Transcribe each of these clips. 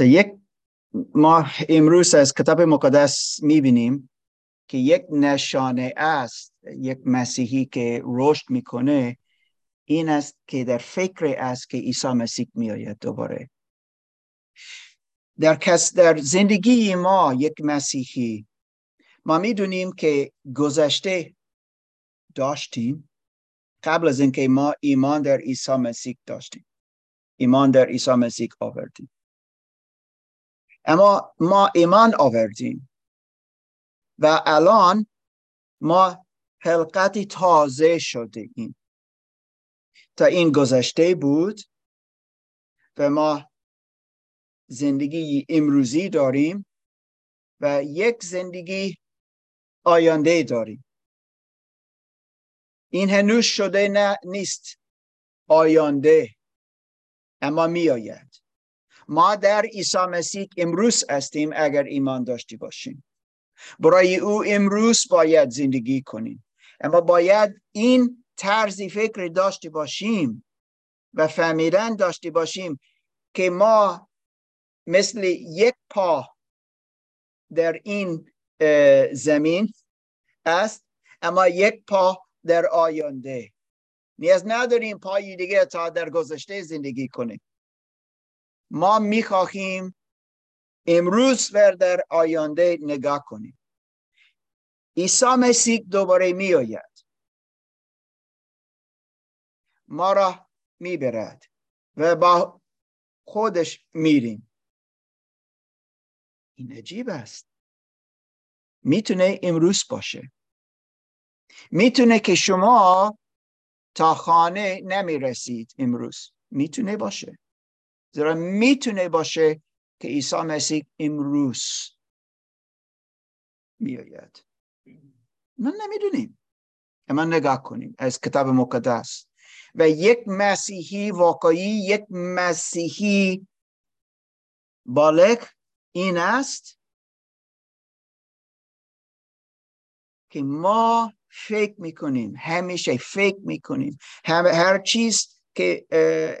یک ما امروز از کتاب مقدس می‌بینیم که یک نشانه است یک مسیحی که رشد می‌کنه این است که در فکر است که عیسی مسیح میآید دوباره. در کس در زندگی ما یک مسیحی ما می‌دونیم که گذشته داشتیم قبل از اینکه ما ایمان در عیسی مسیح داشتیم. ایمان در عیسی مسیح آوردیم. اما ما ایمان آوردیم. و الان ما حلقتی تازه شده ایم تا این گذشته بود و ما زندگی امروزی داریم و یک زندگی آینده داریم. این هنوز شده نه نیست. آینده. اما می آید ما در عیسی مسیح امروز هستیم اگر ایمان داشتی باشیم. برای او امروز باید زندگی کنیم. اما باید این طرزی فکر داشته باشیم و فهمیدن داشته باشیم که ما مثل یک پا در این زمین است اما یک پا در آینده. نیاز نداریم پای دیگه تا در گذشته زندگی کنیم. ما می‌خواهیم امروز و در آینده نگاه کنیم. عیسی مسیح دوباره میآید. ما را می‌برد و با خودش میریم. این عجیب است. می‌تونه امروز باشه. می‌تونه که شما تا خانه نمی‌رسید امروز. می‌تونه باشه. زیرا می‌تونه باشه که عیسی مسیح امروز میآید. من نمی‌دونیم. اما نگاه کنیم. از کتاب مقدس. و یک مسیحی واقعی یک مسیحی بالغ این است که ما فکر می‌کنیم. همیشه فکر می‌کنیم. هر چیز که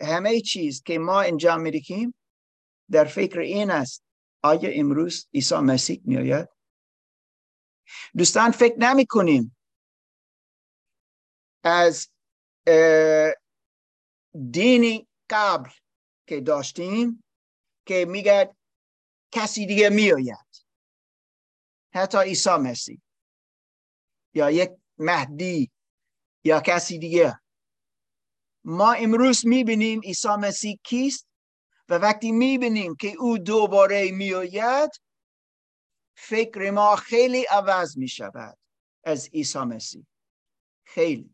همه چیز که ما انجام می‌دهیم در فکر این است آیا امروز عیسی مسیح میآید؟ دوستان فکر نمی کنیم از دینی قبل که داشتیم که میگه کسی دیگه میآید. حتی عیسی مسیح یا یک مهدی یا کسی دیگه. ما امروز می‌بینیم عیسی مسیح کیست و وقتی می‌بینیم که او دوباره میآید فکر ما خیلی عوض می شود از عیسی مسیح. خیلی.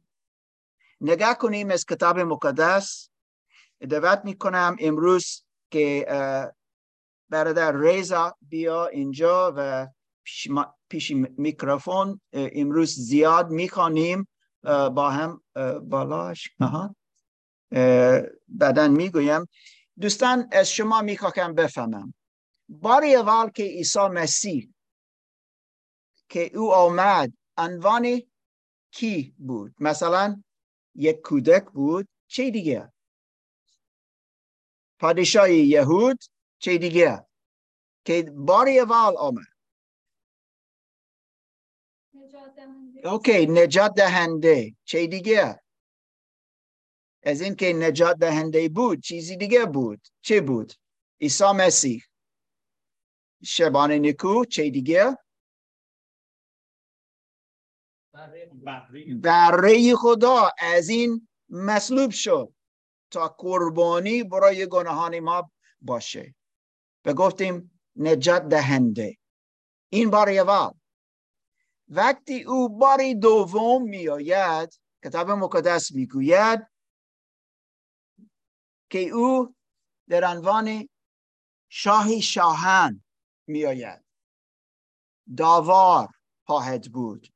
نگاه کنیم از کتاب مقدس. دعوت می کنم امروز که برادر ریزا بیا اینجا و پیش میکروفون امروز زیاد می‌خوانیم با هم بالاش. بعدا می‌گویم. دوستان از شما می‌خواهم بفهمم. باری اول که عیسی مسیح که او آمد عنوان کی بود؟ مثلا یک کودک بود چه دیگه؟ پادشاه یهود چه دیگه؟ که باری اول آمد. اوکی نجات دهنده. چه دیگه؟ از این که نجات دهنده بود چیزی دیگه بود. چه بود؟ عیسی مسیح. شبان نکو چه دیگه؟ بره خدا. از این مصلوب شد تا قربانی برای گناهان ما باشه. و گفتیم نجات دهنده. این بار اول وقتی او بار دوم میآید کتاب مقدس می‌گوید که او در عنوان شاهی شاهن میآید. داوار خواهد بود.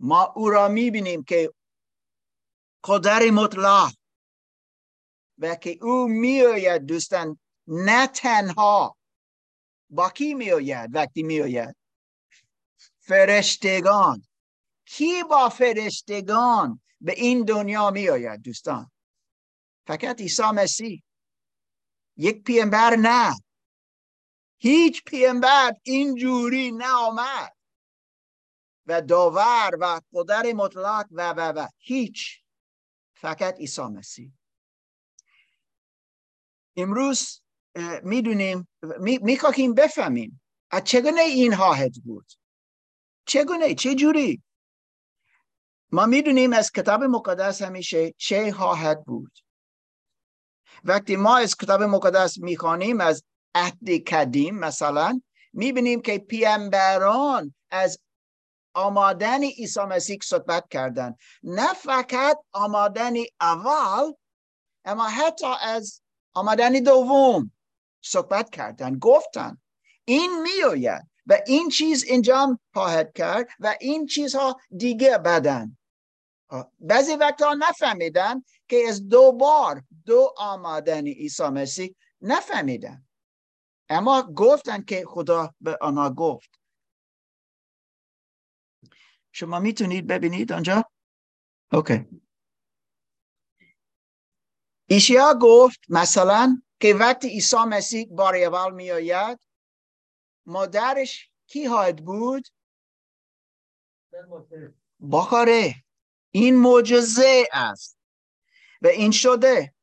ما او را می‌بینیم که قدر مطلق و که او میآید دوستان نه تنها. با کی میآید؟ وقتی میآید. فرشتگان. کی با فرشتگان به این دنیا میآید دوستان؟ فقط عیسی مسیح یک پیامبر نه هیچ پیامبر اینجوری نآمد و داور و قدر مطلق و و و هیچ فقط عیسی مسیح امروز می‌دونیم می‌خواهیم بفهمیم از چگونه این خواهد بود چگونه چه جوری ما می‌دونیم از کتاب مقدس همیشه چه خواهد بود وقتی ما از کتاب مقدس می‌خوانیم از عهد قدیم مثلا می‌بینیم که پیامبران از آمادن عیسی مسیح صحبت کردن. نه فقط آمادن اول اما حتی از آمدن دوم صحبت کردن گفتن. این میآید و این چیز انجام خواهد کرد و این چیزها دیگه بدن. بعضی وقتا نفهمیدن که از دو بار دو آمدن عیسی مسیح نفهمیدن. اما گفتن که خدا به آنها گفت. شما می‌تونید ببینید آنجا اوکی. ایشیا گفت مثلا که وقتی عیسی مسیح بار اول می آید مادرش کی خواهد بود؟ بخاره این معجزه است. و این شده.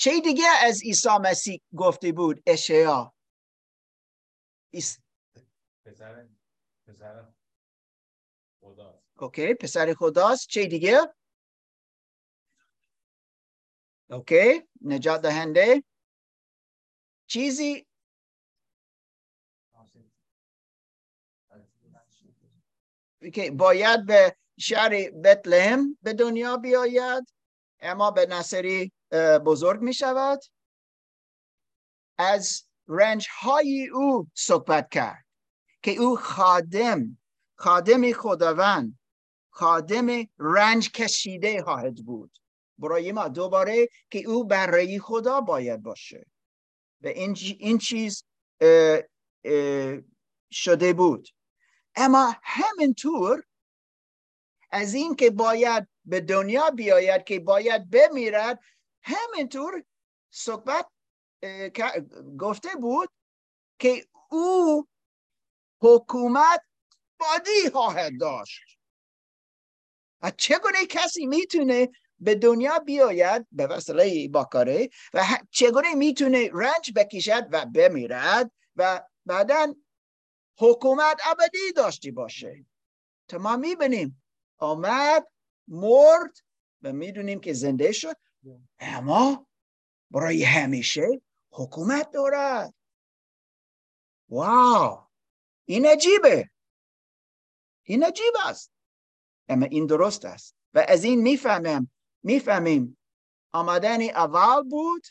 چه دیگه از عیسی مسیح گفته بود؟ اشعیا. ایس... پسر پسر okay پسر خداست. چه دیگه؟ okay نجات دهنده. چیزی که باید به شهر بتلهم به دنیا بیاید اما به نصری بزرگ می شود از رنج های او صحبت کرد که او خادم خادم خداوند خادم رنج کشیده خواهد بود. برای ما دوباره که او برای خدا باید باشه. و این, این چیز شده بود. اما همینطور از این که باید به دنیا بیاید که باید بمیرد همینطور صحبت گفته بود که او حکومت بادی خواهد داشت. چگونه کسی می‌تونه به دنیا بیاید به وسیله باکاره و چگونه می‌تونه رنج بکشد و بمیرد و بعدا حکومت ابدی داشتی باشه؟ تا ما می‌بینیم آمد مرد و می‌دونیم که زنده شد. اما برای همیشه حکومت دارد. واو! این عجیبه. این عجیب است. اما این درست است. و از این می‌فهمم. می‌فهمیم. آمدن اول بود.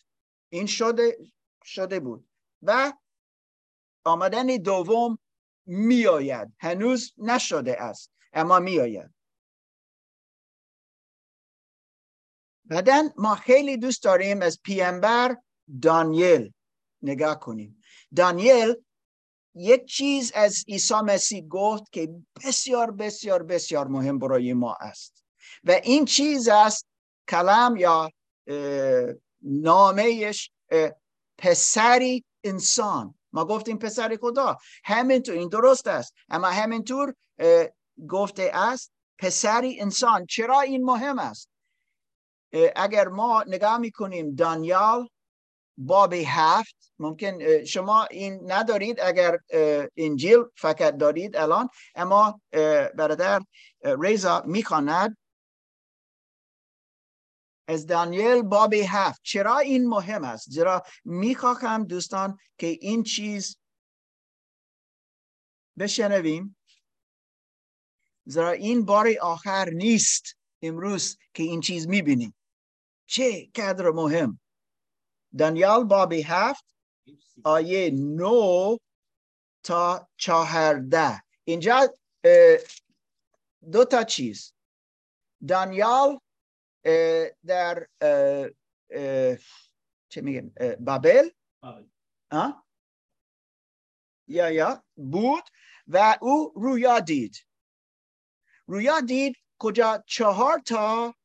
این شده شده بود. و آمدن دوم میآید. هنوز نشده است. اما میآید. بعدا ما خیلی دوست داریم از پیامبر دانیل نگاه کنیم. دانیل یک چیز از عیسی مسیح گفت که بسیار بسیار بسیار مهم برای ما است. و این چیز است کلام یا نامهش پسری انسان. ما گفتیم پسر خدا. همینطور این درست است. اما همینطور گفته است پسری انسان. چرا این مهم است؟ اگر ما نگاه می‌کنیم دانیال باب هفت ممکن شما این ندارید اگر انجیل فقط دارید الان اما برادر ریزا می‌خواند. از دانیل باب هفت. چرا این مهم است؟ زیرا می‌خواهم دوستان که این چیز بشنویم. زیرا این بار آخر نیست امروز که این چیز می‌بینیم. چه قدر مهم؟ دانیال باب هفت آیه نو تا چهارده. اینجا دو تا چیز. دانیال در چه میگن؟ بابل. یا یا بود. و او رویا دید. رویا دید کجا؟ چهار تا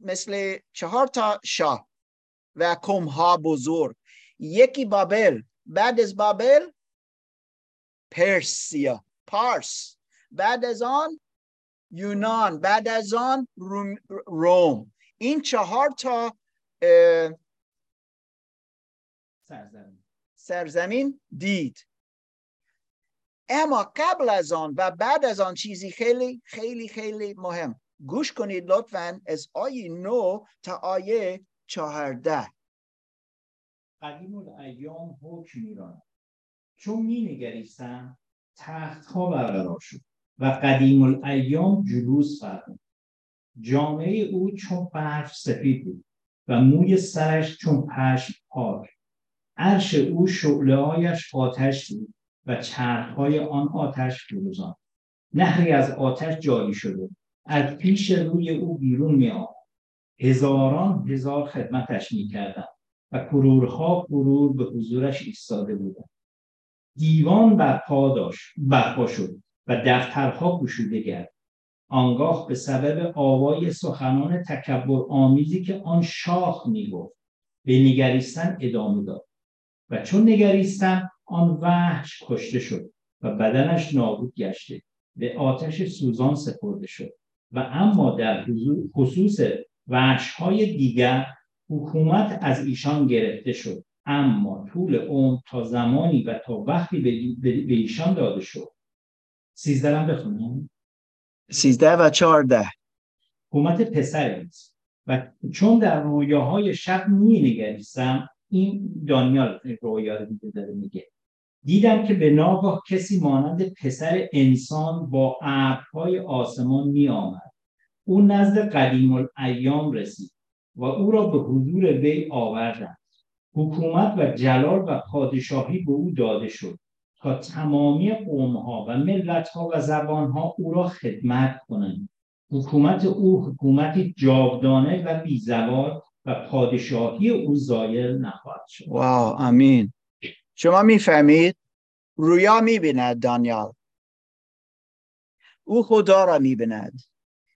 مثل چهار تا شاه و کمها بزرگ. یکی بابل بعد از بابل پرسیا پارس. بعد از آن یونان بعد از آن روم این چهار تا سرزمین. سرزمین دید. اما قبل از آن و بعد از آن چیزی خیلی خیلی خیلی مهم. گوش کنید لطفا از آیه نو تا آیه چهارده. قدیم الایام حکم میراند چون می نگریستم تخت ها برقرار شد و قدیم الایام جلوس فرمود. جامعه او چون برف سفید بود و موی سرش چون پشم پاک عرش او شعله هایش آتش بود و چرخهای آن آتش فروزان نهری از آتش جاری شده از پیش روی او بیرون می آمد هزاران هزار خدمتش می کردن و کرورها کرور به حضورش ایستاده بودند. دیوان برپا داشت برپا شد و دفترها گشوده گرد. آنگاه به سبب آوای سخنان تکبر آمیزی که آن شاخ می‌گفت به نگریستن ادامه داد. و چون نگریستن آن وحش کشته شد و بدنش نابود گشته به آتش سوزان سپرده شد. و اما در خصوص وحش های دیگر حکومت از ایشان گرفته شد. اما طول اون تا زمانی و تا وقتی به ایشان داده شد. سیزده هم بخونم. سیزده و چارده حکومت پسر و چون در رویاهای شب می نگریستم این دانیال رویا رو داره میگه. دیدم که به ناگاه کسی مانند پسر انسان با ابرهای آسمان می آمد او نزد قدیم الایام رسید و او را به حضور وی آوردند. حکومت و جلال و پادشاهی به او داده شد تا تمامی قومها و ملتها و زبانها او را خدمت کنند. حکومت او حکومتی جاودانه و بیزوال و پادشاهی او زایل نخواهد شد. واو امین. شما می‌فهمید؟ رویا می‌بیند دانیال. او خدا را می‌بیند.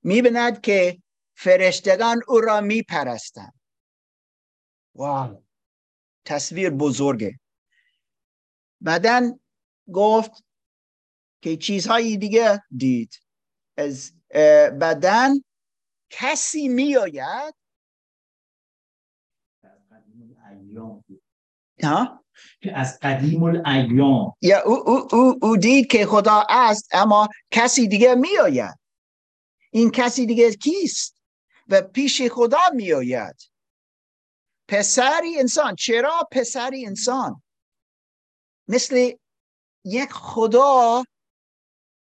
می‌بیند که فرشتگان او را میپرستند. واو! تصویر بزرگه. بعدا گفت که چیزهایی دیگه دید. از بعدا کسی میآید. ها؟ که از قدیم الایام. یا او, او, او, او دید که خدا است اما کسی دیگه میآید. این کسی دیگه کیست؟ و پیش خدا میآید. پسری انسان چرا پسری انسان؟ مثل یک خدا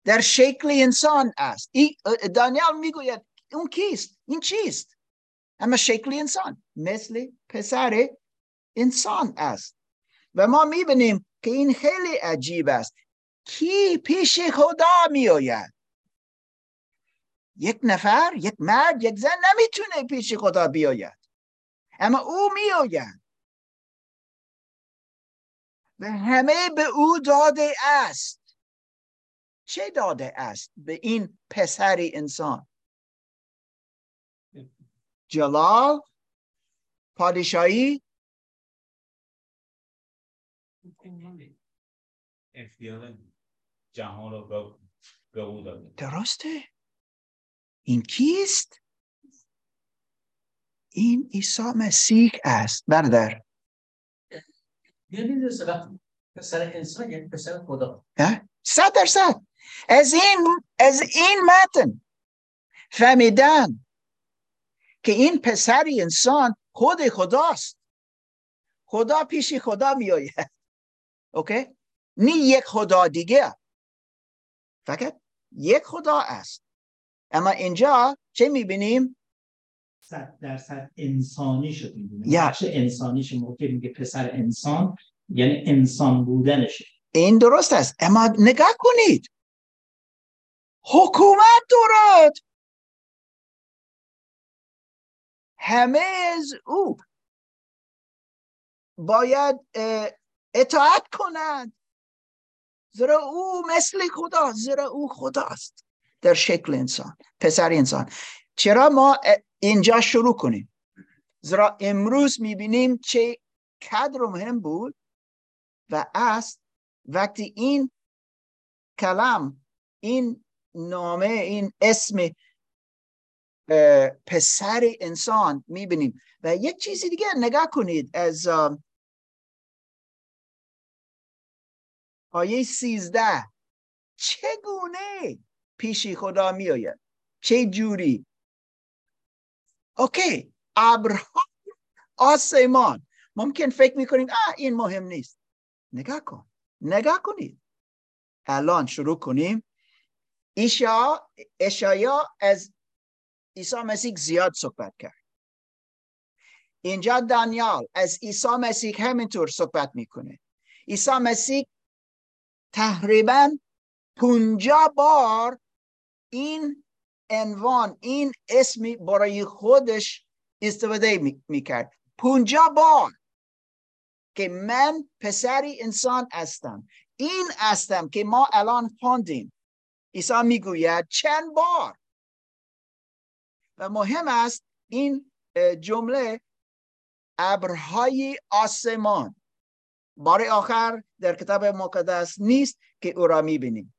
در شکل انسان است. دانیال می‌گوید اون کیست؟ این چیست؟ اما شکل انسان مثل پسر انسان است. و ما می‌بینیم که این خیلی عجیب است. کی پیش خدا میآید؟ یک نفر یک مرد یک زن نمی‌تونه پیش خدا بیاید. اما او میآید. و همه به او داده است. چه داده است؟ به این پسر انسان. جلال پادشاهی جهان رو به درسته. این کیست؟ این عیسی مسیح است. برادر. یعنی پسر انسان یعنی پسر خدا. صد درصد. از این از این متن فهمیدن که این پسر انسان خود خداست. خدا پیش خدا میآید. اوکی؟ نی یک خدا دیگه. فقط یک خدا است. اما اینجا چه می‌بینیم؟ صد درصد انسانی شد بخش انسانیش موقع میگه پسر انسان یعنی انسان بودنشه. این درست است. اما نگاه کنید. حکومت دارد همه از او باید اطاعت کنند. زیرا او مثل خدا زیرا او خداست در شکل انسان پسر انسان. چرا ما اینجا شروع کنیم؟ زیرا امروز می‌بینیم چه کدر مهم بود و است وقتی این کلام این نامه این اسم پسر انسان می‌بینیم. و یک چیزی دیگه نگاه کنید از آیه سیزده. چگونه پیشی خدا میآید؟ چه جوری؟ اوکی. ابرها آسمان. ممکن فکر می‌کنید آه این مهم نیست. نگاه کن. نگاه کنید. الان شروع کنیم. ایشا اشایا از عیسی مسیح زیاد صحبت کرد. اینجا دانیال از عیسی مسیح همینطور صحبت می‌کنه. عیسی مسیح تقریبا پونجا بار این عنوان این اسمی برای خودش استفاده می‌کرد. پونجا بار که من پسری انسان هستم. این هستم که ما الان خوندیم. عیسی می‌گوید چند بار؟ و مهم است این جمله ابرهای آسمان. بار آخر در کتاب مقدس نیست که او را می‌بینیم.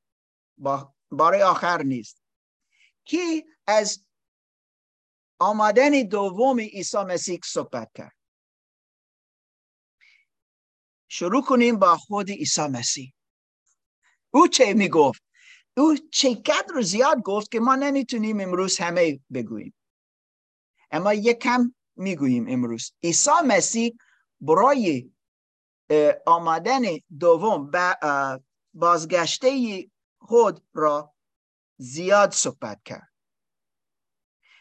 بار آخر نیست. کی از آمدن دوم عیسی مسیح صحبت کرد؟ شروع کنیم با خود عیسی مسیح. او چه می‌گفت؟ او چقدر زیاد گفت که ما نمی‌تونیم امروز همه بگوییم. اما یک کم می‌گوییم امروز. عیسی مسیح برای آمدن دوم بازگشته خود را زیاد صحبت کرد.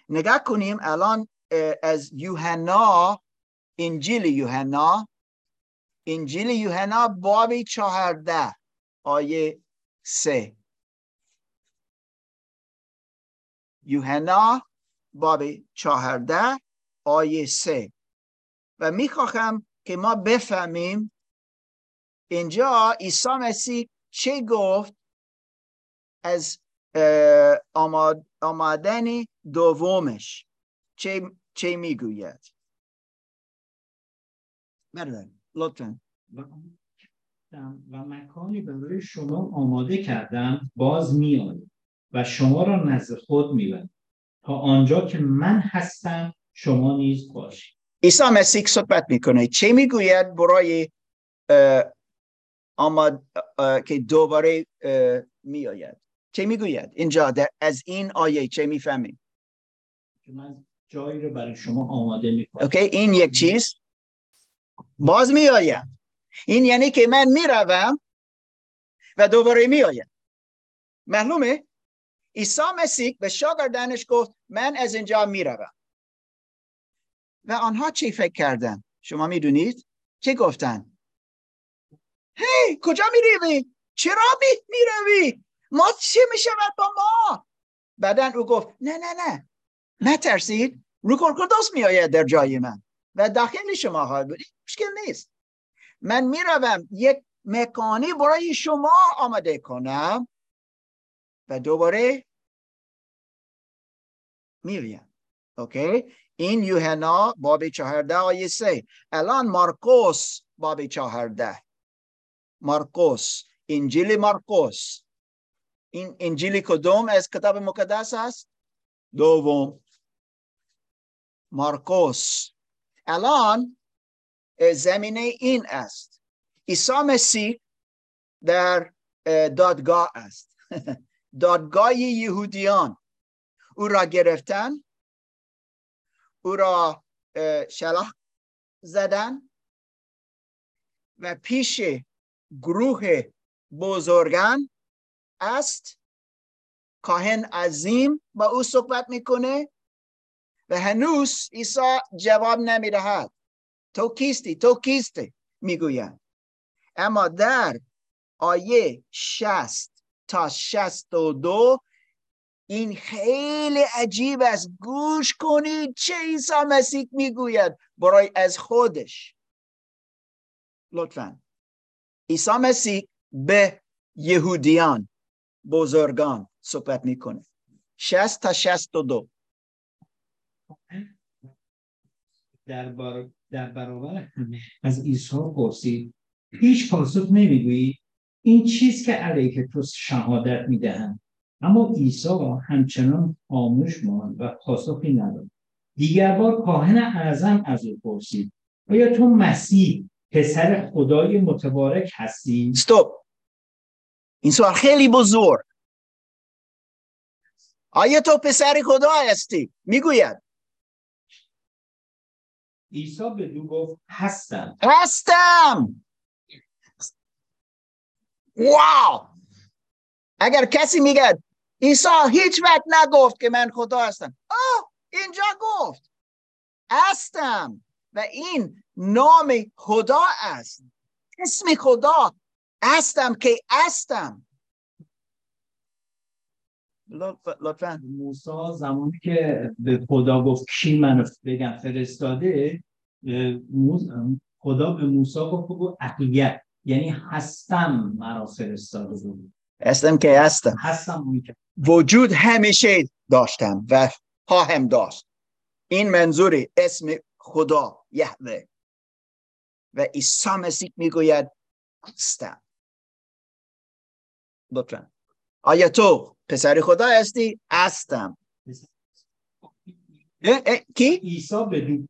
نگاه کنیم الان از یوحنا انجیل یوحنا. انجیل یوحنا باب چهارده آیه سه. یوحنا باب چهارده آیه سه. و می‌خواهم که ما بفهمیم اینجا عیسی مسیح چه گفت؟ از آماد، آمدن دومش. چه, چه می‌گوید؟ بله لطفا. و مکانی برای شما آماده کردم باز میآید و شما را نزد خود می‌برم تا آنجا که من هستم شما نیز باشید. عیسی مسیح صحبت می‌کنه. چه می‌گوید برای آمد که دوباره میآید. چه می‌گوید؟ اینجا از این آیه چه می‌فهمیم من جایی رو برای شما آماده می‌کنم. اوکی این یک چیز؟ باز میآید. این یعنی که من می‌روم و دوباره میآید. معلومه؟ عیسی مسیح به شاگردانش گفت من از اینجا می‌روم. و آنها چی فکر کردن شما می‌دونید؟ چه گفتن هی کجا می‌روی؟ چرا می‌روی؟ ما چی می‌شود با ما؟ بعدا او گفت نه نه نه. نترسید؟ روح القدس میآید در جای من. و داخل شما ها بود. مشکل نیست. من می‌روم یک مکانی برای شما آماده کنم. و دوباره میریم اوکی؟ این یوحنا باب چهارده آیه سه. الان مارکوس باب چهارده. مارکوس انجیل مارکوس این انجیل کدوم از کتاب مقدس است دوم مارکوس الان زمینه این است عیسی مسیح در دادگاه است دادگاه یهودیان او را گرفتن او را شلاح زدن و پیش گروه بزرگان است. کاهن عظیم با او صحبت می‌کنه و هنوز عیسی جواب نمی‌دهد. تو کیستی؟ تو کیستی می‌گویند اما در آیه شست تا شست و دو این خیلی عجیب است. گوش کنید چه عیسی مسیح می‌گوید. برای از خودش. لطفا. عیسی مسیح به یهودیان بزرگان صحبت می‌کنه. شست تا شست و دو. در, بر... در برابر از عیسی پرسید هیچ پاسخ نمی‌گویی این چیز که علیه تو شهادت می‌دهند. اما عیسی همچنان خاموش ماند و پاسخی نداد. دیگر بار کاهن اعظم از او پرسید آیا تو مسیح پسر خدای متبارک هستی؟ استوب این سوال خیلی بزرگ. آیا تو پسر خدا هستی؟ می‌گوید. عیسی به دو گفت هستم. هستم. واو! اگر کسی میگه عیسی هیچ وقت نگفت که من خدا هستم. آه! اینجا گفت هستم. و این نام خدا است. اسم خدا هستم که هستم لطفا. موسی زمانی که به خدا گفت کی منو بگم فرستاده خدا به موسی گفت بگو اقلیت یعنی هستم مرا فرستاده بود. هستم که هستم هستم وجود همیشه داشتم و خواهم داشت. این منظور اسم خدا یهوه. و عیسی مسیح می‌گوید هستم لطفا. آیا تو پسر خدا هستی؟ هستم. کی؟ عیسی بدون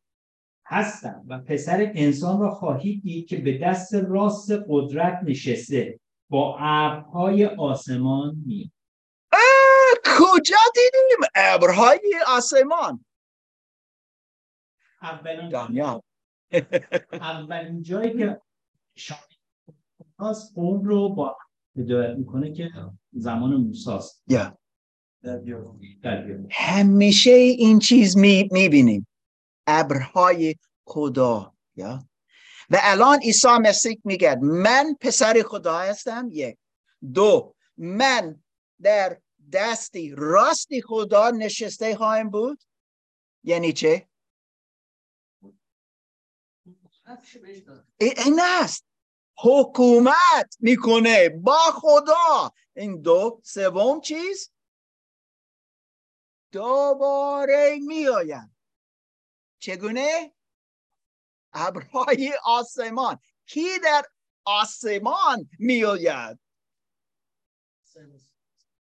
هستم و پسر انسان را خواهید دید که به دست راست قدرت نشسته. با ابرهای آسمان می کجا دیدیم ابرهای آسمان؟ اولین دنیا اولین جایی که شاید قوم رو با هدایت می‌کنه که زمان موساست یا همیشه این چیز می‌بینیم. ابرهای خدا یا و الان عیسی مسیح میگه من پسر خدا هستم. یک. دو. من در دستی راستی خدا نشسته خواهم بود. یعنی چه؟ این است حکومت می‌کنه با خدا. این دو سوم چیز؟ دوباره میآیند. چگونه؟ ابرهای آسمان. کی در آسمان میآید؟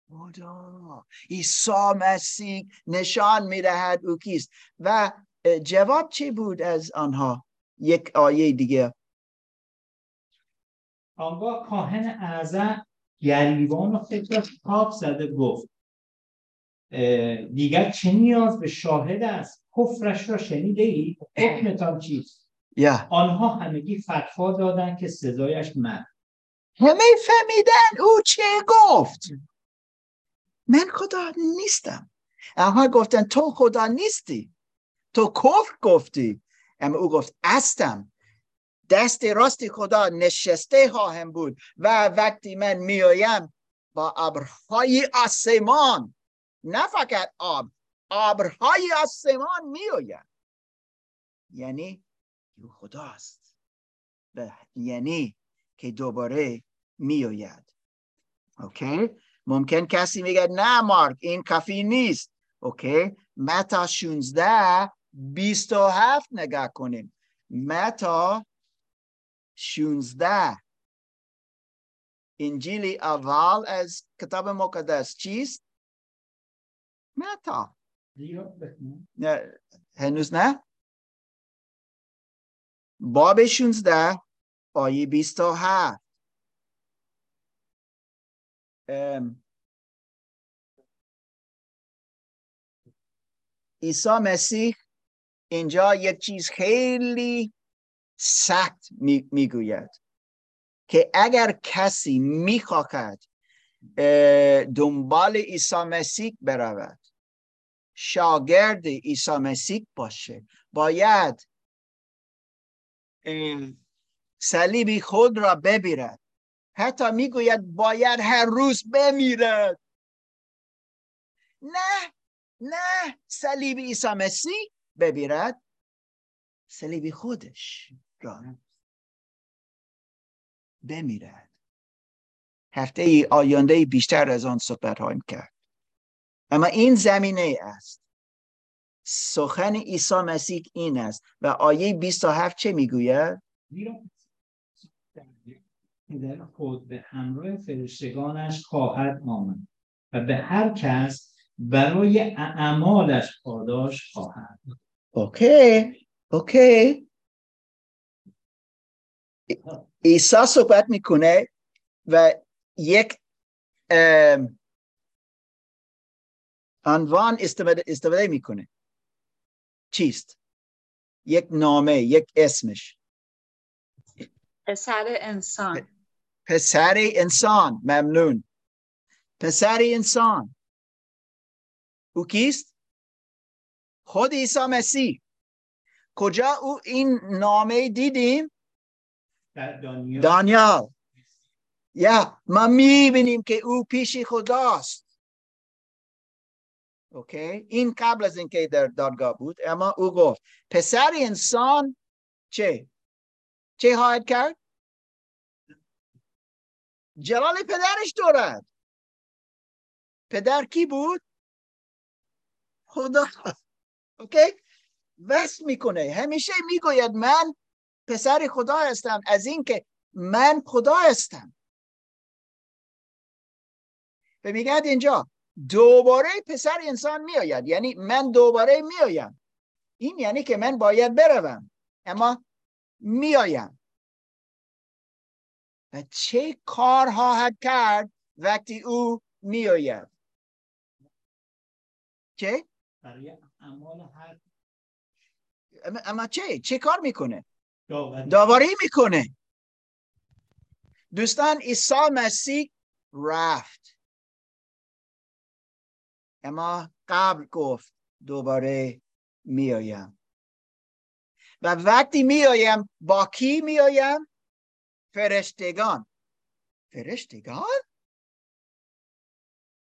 خدا. عیسی مسیح نشان می‌دهد او کیست. و جواب چی بود از آنها؟ یک آیه دیگه. آنگاه کاهن اعظم گریبان و فکر تاب زده گفت دیگر چه نیاز به شاهد است؟ کفرش را شنیده ای حکمتان چیست؟ yeah. آنها همگی فتوا دادن که سزایش من همه فهمیدن او چه گفت؟ من خدا نیستم. آنها گفتن تو خدا نیستی. تو کفر گفتی. اما او گفت استم دست راست خدا نشسته خواهم بود و وقتی من میایم با ابرهای آسمان نه فقط آب ابرهای آسمان میآید یعنی او خداست. یعنی که دوباره میآید. okay؟ ممکن کسی میگه نه مارک این کافی نیست. okay؟ متا 16 27 نگاه کنیم. متا 16 انجیل اول از کتاب مقدس چیست؟ متا. نه هنوز نه؟ باب 16 آیه 27 عیسی مسیح اینجا یک چیز خیلی سخت می‌گوید که اگر کسی می‌خواهد دنبال عیسی مسیح برود شاگرد عیسی مسیح باشه باید صلیبی خود را ببیرد. حتی می‌گوید باید هر روز بمیرد. نه نه صلیب عیسی مسیح ببیرد صلیب خودش را بمیرد. هفته ای آینده بیشتر از آن صحبت هایم کرد. اما این زمینه است. سخن عیسی مسیح این است. و آیه 27 چه می‌گوید؟ پدر خود به همراه فرشتگانش خواهد آمد و به هر کس برای اعمالش پاداش خواهد. اوکی اوکی عیسی صحبت می‌کنه و یک عنوان استفاده, استفاده می‌کنه. چیست؟ یک نامه یک اسمش. پسر انسان. پسر انسان ممنون. پسر انسان. او کیست؟ خود عیسی مسیح. کجا او این نامه دیدیم؟ دانیال. یا ما می‌بینیم که او پیش خداست. اوکی این قبل از اینکه در دادگاه بود اما او گفت پسر انسان چه؟ چه خواهد کرد؟ جلال پدرش دارد. پدر کی بود؟ خدا. اوکی؟ وست می‌کنه. همیشه می‌گوید من پسر خدا هستم. از اینکه من خدا هستم. و میگه اینجا دوباره پسر انسان میآید. یعنی من دوباره میآیم. این یعنی که من باید بروم. اما میآیم. و چه کار خواهد کرد وقتی او میآید؟ چه؟ اما چه؟ چه کار می‌کنه؟ داوری. می‌کنه. دوستان عیسی مسیح رفت. اما قبل گفت دوباره میآیم. و وقتی میآیم با کی میآیم؟ فرشتگان. فرشتگان؟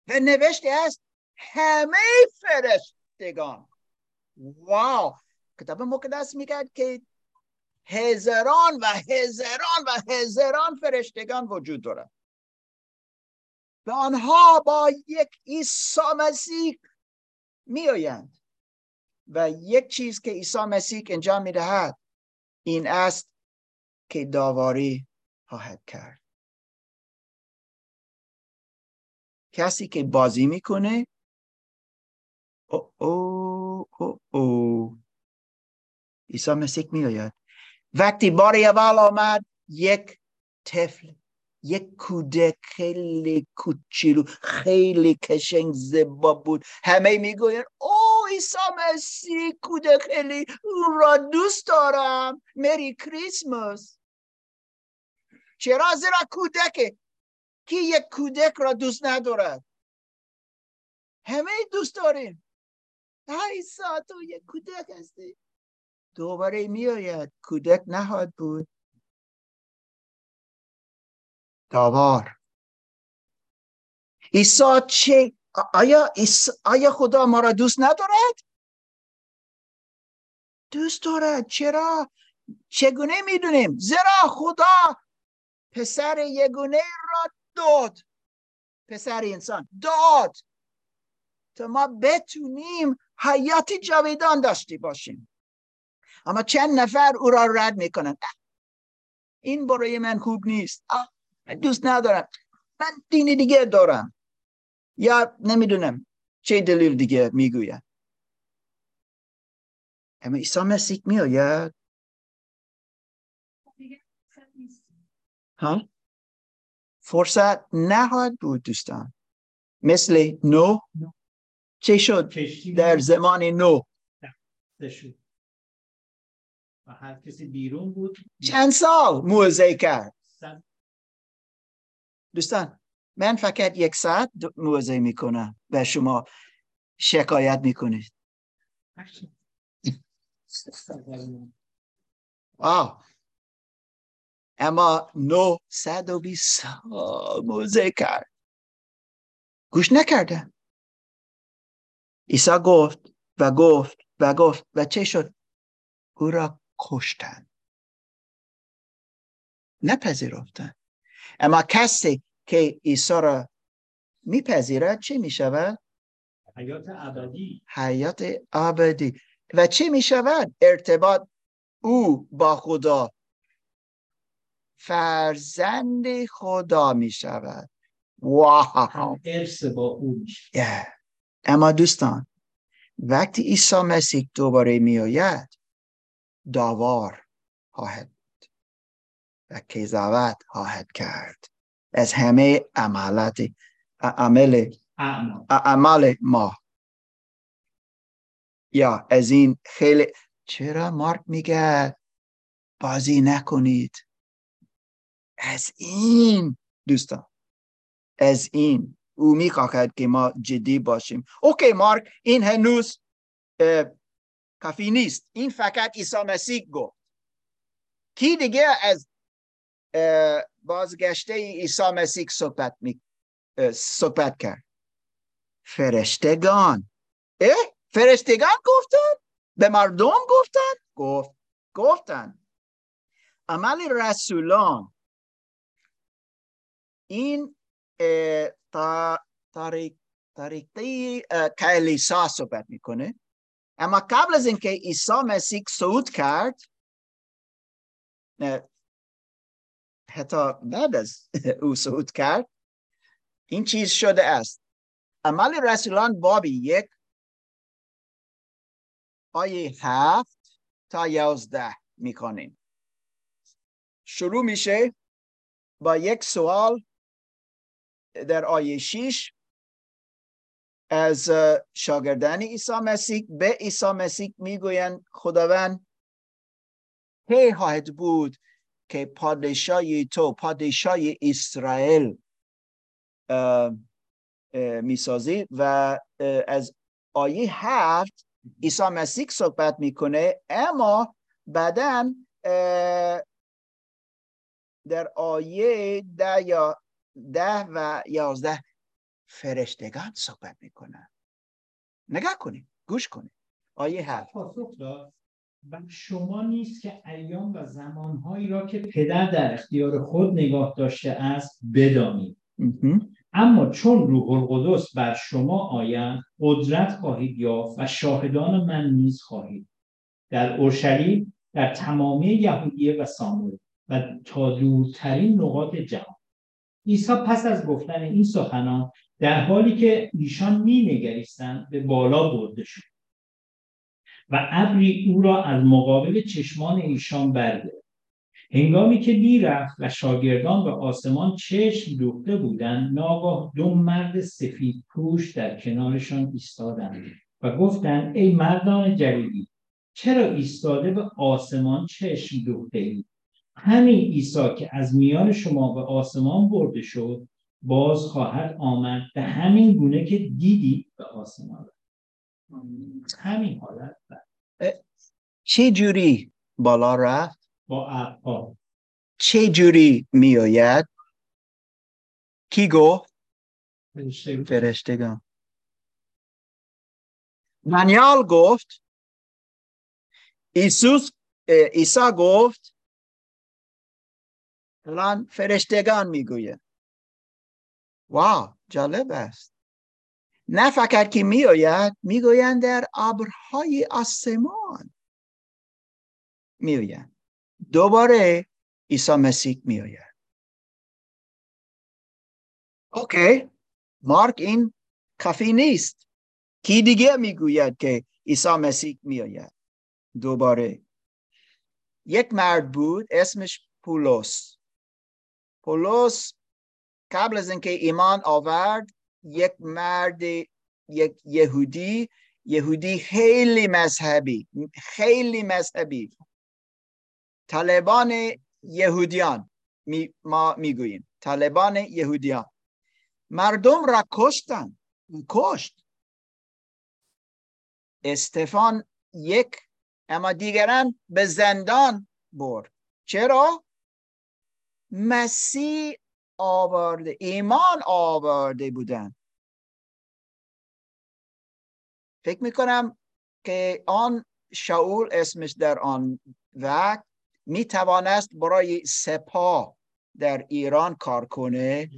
و نوشته است همه فرشتگان واو. کتاب مقدس میگه که هزاران و هزاران و هزاران فرشتگان وجود دارد. و آنها با یک عیسی مسیح میآیند. و یک چیز که عیسی مسیح انجام می‌دهد این است که داواری خواهد کرد. کسی که بازی می‌کنه او او او او عیسی مسیح میآید وقتی بار اول آمد یک طفل یک کودک خیلی کوچولو خیلی کشنگ زبا بود. همه می‌گوین او عیسی مسیح کودک خیلی او را دوست دارم. مری کریسمس. چرا؟ زیرا کودک کی یک کودک را دوست ندارد؟ همه دوست داریم عیسی تو یک کودک هستی. دوباره میآید. کودک نهاد بود. داوار عیسی چه؟ آیا, آیا خدا ما را دوست ندارد؟ دوست دارد. چرا؟ چگونه می‌دونیم؟ زیرا خدا پسر یگونه را داد. پسر انسان داد. تا ما بتونیم حیات جاویدان داشتی باشیم. اما چند نفر او را رد می‌کنن این برای من خوب نیست. دوست ندارم. من دینی دیگه دارم. یا نمی‌دونم چه دلیل دیگه می‌گوید. اما عیسی مسیح میآید. ها؟ فرصت نهاد بود دوستان. مثل نو چه شد؟ در زمان نو. و هر کسی بیرون بود. چند سال موزه کرد؟ دوستان من فقط یک ساعت موزه می‌کنم و شما شکایت می‌کنید. آه. اما نو صد و بیست سال موزه کرد. گوش نکردن ایسا گفت و گفت و گفت و چه شد؟ او را کشتن نپذیرفتن اما کسی که عیسی را میپذیرد چه می‌شود؟ حیات ابدی. حیات ابدی. و چی می شود ارتباط او با خدا. فرزند خدا می شود واو ارث با او میشه اما دوستان وقتی عیسی مسیح دوباره می آید داوار خواهد و کذاوت خواهد کرد. از همه عملات عمل عمل ما. یا از این خیلی چرا مارک میگه بازی نکنید؟ از این دوستان از این او می‌خواهد که ما جدی باشیم. اوکی مارک این هنوز کافی نیست. این فقط عیسی مسیح گفت. کی دیگه از بازگشته عیسی مسیح صحبت می صحبت کرد؟ فرشتگان. اه فرشتگان گفتن؟ به مردم گفتن؟ گفت گفتن. عمل رسولان. این تا طریقه کلیسا صحبت می‌کنه. اما قبل از اینکه عیسی مسیح صعود کرد حتی بعد از او صعود کرد این چیز شده است. عمل رسولان بابی یک آیه هفت تا یازده می‌کنیم. شروع میشه با یک سوال در آیه 6 از شاگردان عیسی مسیح به عیسی مسیح می‌گویند خداوند کی خواهد بود که پادشاهی تو پادشاه اسرائیل می‌سازی؟ و از آیه هفت عیسی مسیح صحبت می‌کنه اما بعدا در آیه ده یا ده و یازده فرشتگان صحبت می‌کنن. نگاه کنید گوش کنید. آیه هفت. و شما نیست که ایام و زمانهایی را که پدر در اختیار خود نگاه داشته است بدانید. اما چون روح القدس بر شما آید قدرت خواهید یافت و شاهدان من نیز خواهید. در اورشلیم در تمامی یهودیه و ساموئیل و تا دورترین نقاط جهان. عیسی پس از گفتن این سخنان در حالی که ایشان می نگریستند به بالا برده شد و ابری او را از مقابل چشمان ایشان برده. هنگامی که می‌رفت و شاگردان به آسمان چشم دوخته بودند ناگاه دو مرد سفید پوش در کنارشان ایستادند و گفتند ای مردان جلیلی چرا ایستاده به آسمان چشم دوخته اید همین عیسی که از میان شما به آسمان برده شد باز خواهد آمد به همین گونه که دیدی به آسمان. همین حالت. چه جوری بالا رفت؟ با ابرها چه جوری میآید؟ کی گفت؟ فرشتگان. دانیال گفت. ایسوس عیسی گفت الان فرشتگان می‌گوید واو جالب است. نه فقط که میآید می‌گویند در ابرهای آسمان میآیند دوباره عیسی مسیح میآید. اوکی مارک این کافی نیست. کی دیگه می‌گوید که عیسی مسیح میآید؟ دوباره. یک مرد بود اسمش پولس. پولس قبل از اینکه ایمان آورد یک مرد یک یهودی یهودی خیلی مذهبی خیلی مذهبی. طالبان یهودیان می ما می‌گوییم. طالبان یهودیان. مردم را کشتن. کشت. استفان یک اما دیگران به زندان برد. چرا؟ مسیح آورده ایمان آورده بودن. فکر می‌کنم که آن شاول اسمش در آن وقت می توانست برای سپاه در ایران کار کنه.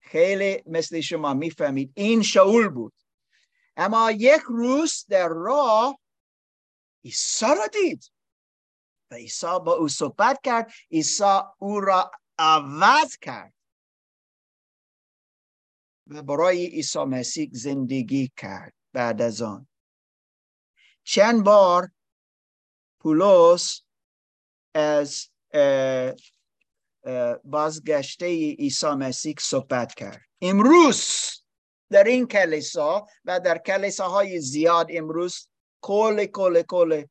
خیلی مثل شما می‌فهمید این شاول بود. اما یک روز در راه عیسی را دید. و عیسی با او صحبت کرد. عیسی او را عوض کرد و برای عیسی مسیح زندگی کرد بعد از آن. چند بار پولس از بازگشته عیسی مسیح صحبت کرد. امروز در این کلیسا و در کلیساهای زیاد امروز کل کل کل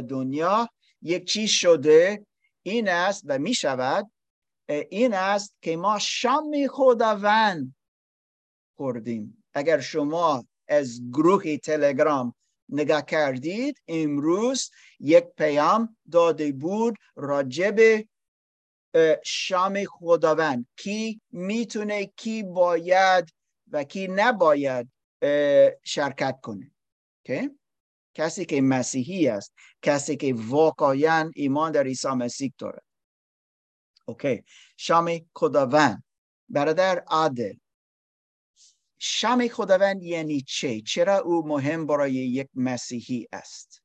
دنیا یک چیز شده این است و می شود این است که ما شام خداوند خوردیم. اگر شما از گروه تلگرام نگاه کردید امروز یک پیام داده بود راجب شام خداوند. کی می‌تونه کی باید و کی نباید شرکت کنه. okay? کسی که مسیحی است کسی که واقعا ایمان در عیسی مسیح داره اوکی. شام خداوند. برادر عادل. شام خداوند یعنی چه؟ چرا او مهم برای یک مسیحی است؟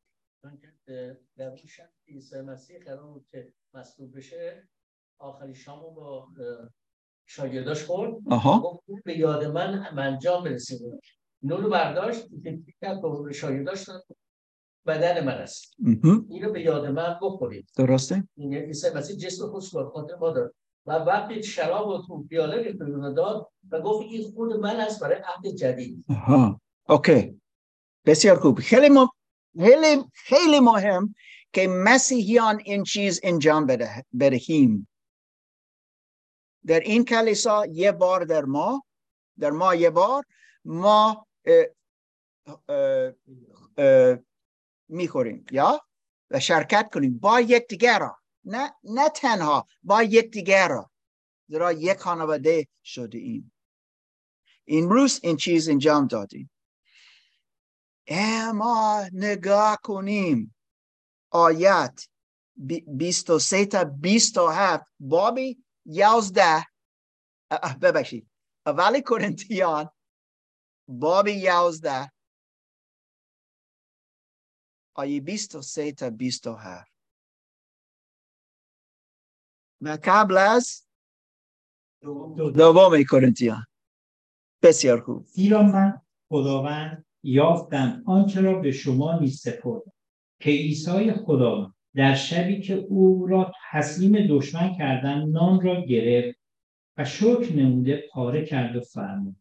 در شب عیسی مسیح قرار که مصلوب بشه آخری شام با شاگرداش خورد. آها. به یاد من منجام برسید نور برداشت کرد به شاگرداش بدن من است. اینو به یاد من بخورید درسته؟ این عیسی مسیح جسم خودش به خاطر ما داد. و وقتی شراب رو تو پیاله داد و گفت این خود من است برای عهد جدید. آها. اوکی. بسیار خوب. خیلی م... خیلی خیلی مهم که مسیحیان این چیز انجام بده بدهیم. در این کلیسا یه بار در ما در ما یه بار ما می‌خوریم یا و شرکت کنیم با یک دیگر را نه نه تنها با یک دیگر را زیرا یک خانواده شده این روز این چیز انجام دادیم اما نگاه کنیم آیت بیست و سه تا بیست و هفت بابی یازده ببخشید اولی کرنتیان بابی یازده. آیه بیست و سه تا بیست و هفت. و قبل از دوم کرنتیان بسیار خوب. زیرا من خداوند یافتم آنچه را به شما می سپردم که عیسی خداوند در شبی که او را تسلیم دشمن کردن نان را گرفت و شکر نموده پاره کرد و فرمود.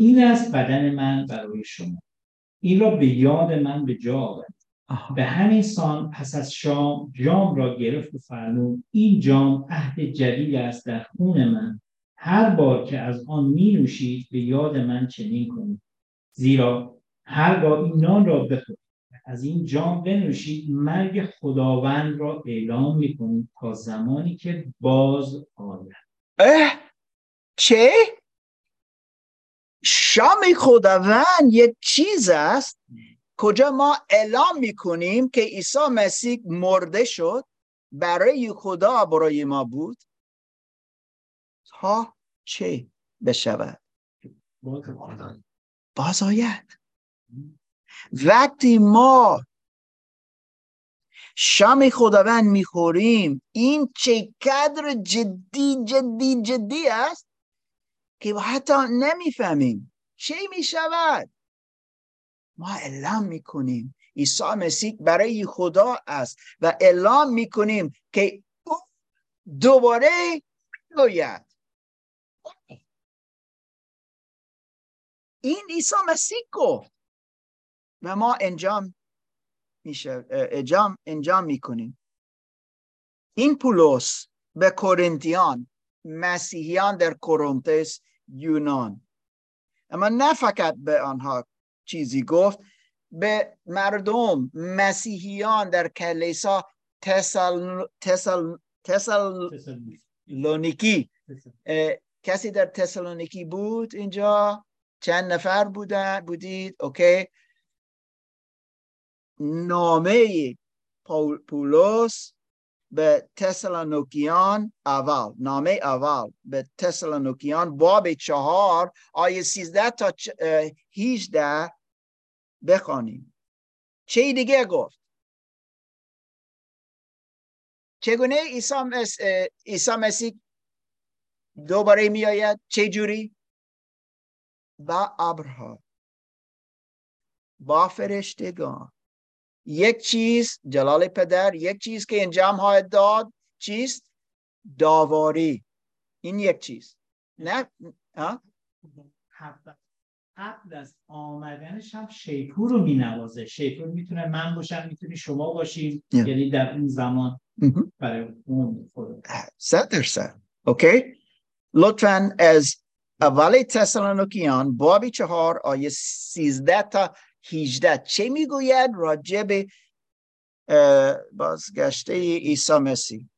این است بدن من برای شما. این را به یاد من به جا آورد به همین سان پس از شام جام را گرفت و فرمود این جام عهد جدید است در خون من. هر بار که از آن می نوشید به یاد من چنین کنید. زیرا هرگاه این نان را بخورید از این جام بنوشید مرگ خداوند را اعلام می‌کنید تا زمانی که باز آید. اه! چه؟ شام خداوند یک چیز است. کجا ما اعلام می‌کنیم که عیسی مسیح مرده شد؟ برای خدا برای ما بود؟ تا چه بشود؟ باز آید وقتی ما شام خداوند می‌خوریم این چه قدر جدی جدی جدی است که حتی نمی‌فهمیم. چه می‌شود؟ ما اعلام می‌کنیم عیسی مسیح برای خدا است و اعلام می‌کنیم که او دوباره میآید. این عیسی مسیح گفت و ما انجام میشه انجام انجام می‌کنیم. این پولس به کورنتیان مسیحیان در کورنتس یونان. اما نه فقط به آنها چیزی گفت به مردم مسیحیان در کلیسا تسل تسل تسلونیکی کسی در تسالونیکی بود اینجا؟ چند نفر بودن؟ بودید؟ اوکی. نامه پولس به تسلانوکیان اول نامه اول به تسلانوکیان باب چهار آیه سیزده تا هیچده بخوانیم. چه دیگه گفت؟ چگونه عیسی مسیح دوباره می آید چه جوری؟ با ابرها با فرشتگان. یک چیز جلال پدر یک چیز که انجام های داد چیست؟ داواری این یک چیز. نه؟ قبل از آمدنش هم شیپور رو می نوازه شیپور می‌تونه من باشم می‌تونی شما باشیم. یعنی در این زمان برای اون صد درصد. اوکی لطفا از اول تسالونیکیان بابی چهار آیه سیزده تا هیجده چه می‌گوید راجع به بازگشته عیسی مسیح؟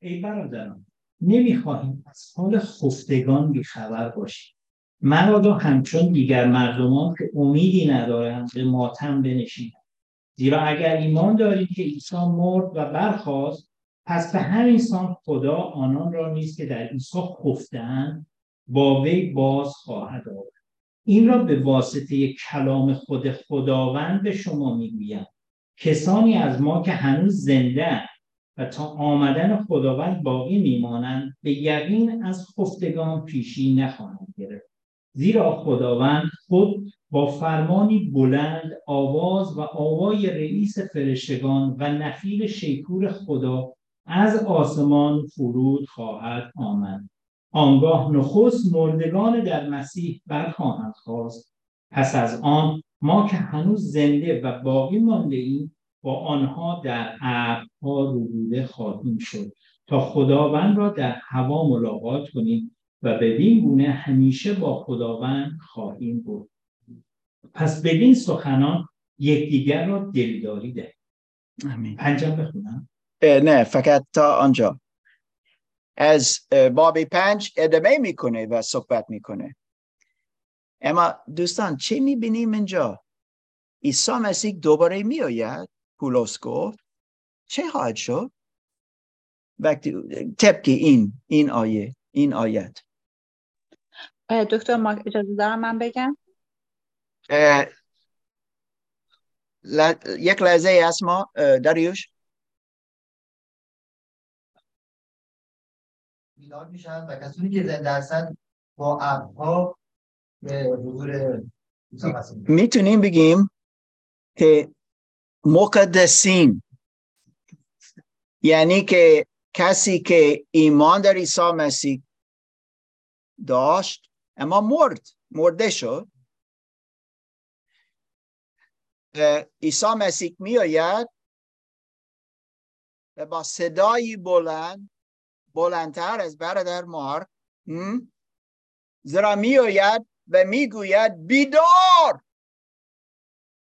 ای برادران نمی‌خواهیم از حال خفتگان بیخبر باشیم. مرا همچون دیگر مردمان که امیدی ندارند به ماتم بنشینند. زیرا اگر ایمان دارید که عیسی مرد و برخواست پس به همین سان خدا آنان را نیست که در عیسی خفتند با وی باز خواهد آورد. این را به واسطه کلام خود خداوند به شما می‌گویم. کسانی از ما که هنوز زنده و تا آمدن خداوند باقی میمانند به یقین از خفتگان پیشی نخواهند گرفت. زیرا خداوند خود با فرمانی بلند آواز و آوای رئیس فرشتگان و نفیر شیکور خدا از آسمان فرود خواهد آمد. آنگاه نخست مردگان در مسیح برخواهند خواست. پس از آن ما که هنوز زنده و باقی مانده ایم با آنها در ابرها روبوده خواهیم شد تا خداوند را در هوا ملاقات کنیم و بدین گونه همیشه با خداوند خواهیم بود. پس بدین سخنان یکدیگر را دلداری ده پنجم بخونم. نه فقط تا آنجا. از بابی پنج ادامه می‌کنه و صحبت می‌کنه. اما دوستان چه می‌بینیم اینجا؟ عیسی مسیح دوباره میآید؟ پولس گفت. چه خواهد شد؟ وقتی طبق این این آیه این آیت. دکتر ما اجازه دارم من بگم؟ یک لحظه اسما داریوش. بیدار میشن و کسانی که زنده هستن با ابرها به حضور می‌تونیم بگیم که مقدسین یعنی که کسی که ایمان در عیسی مسیح داشت اما مرد مرده شد. عیسی مسیح می آید و با صدایی بلند بلندتر از برادر مارک زرا می آید و می گوید بیدار!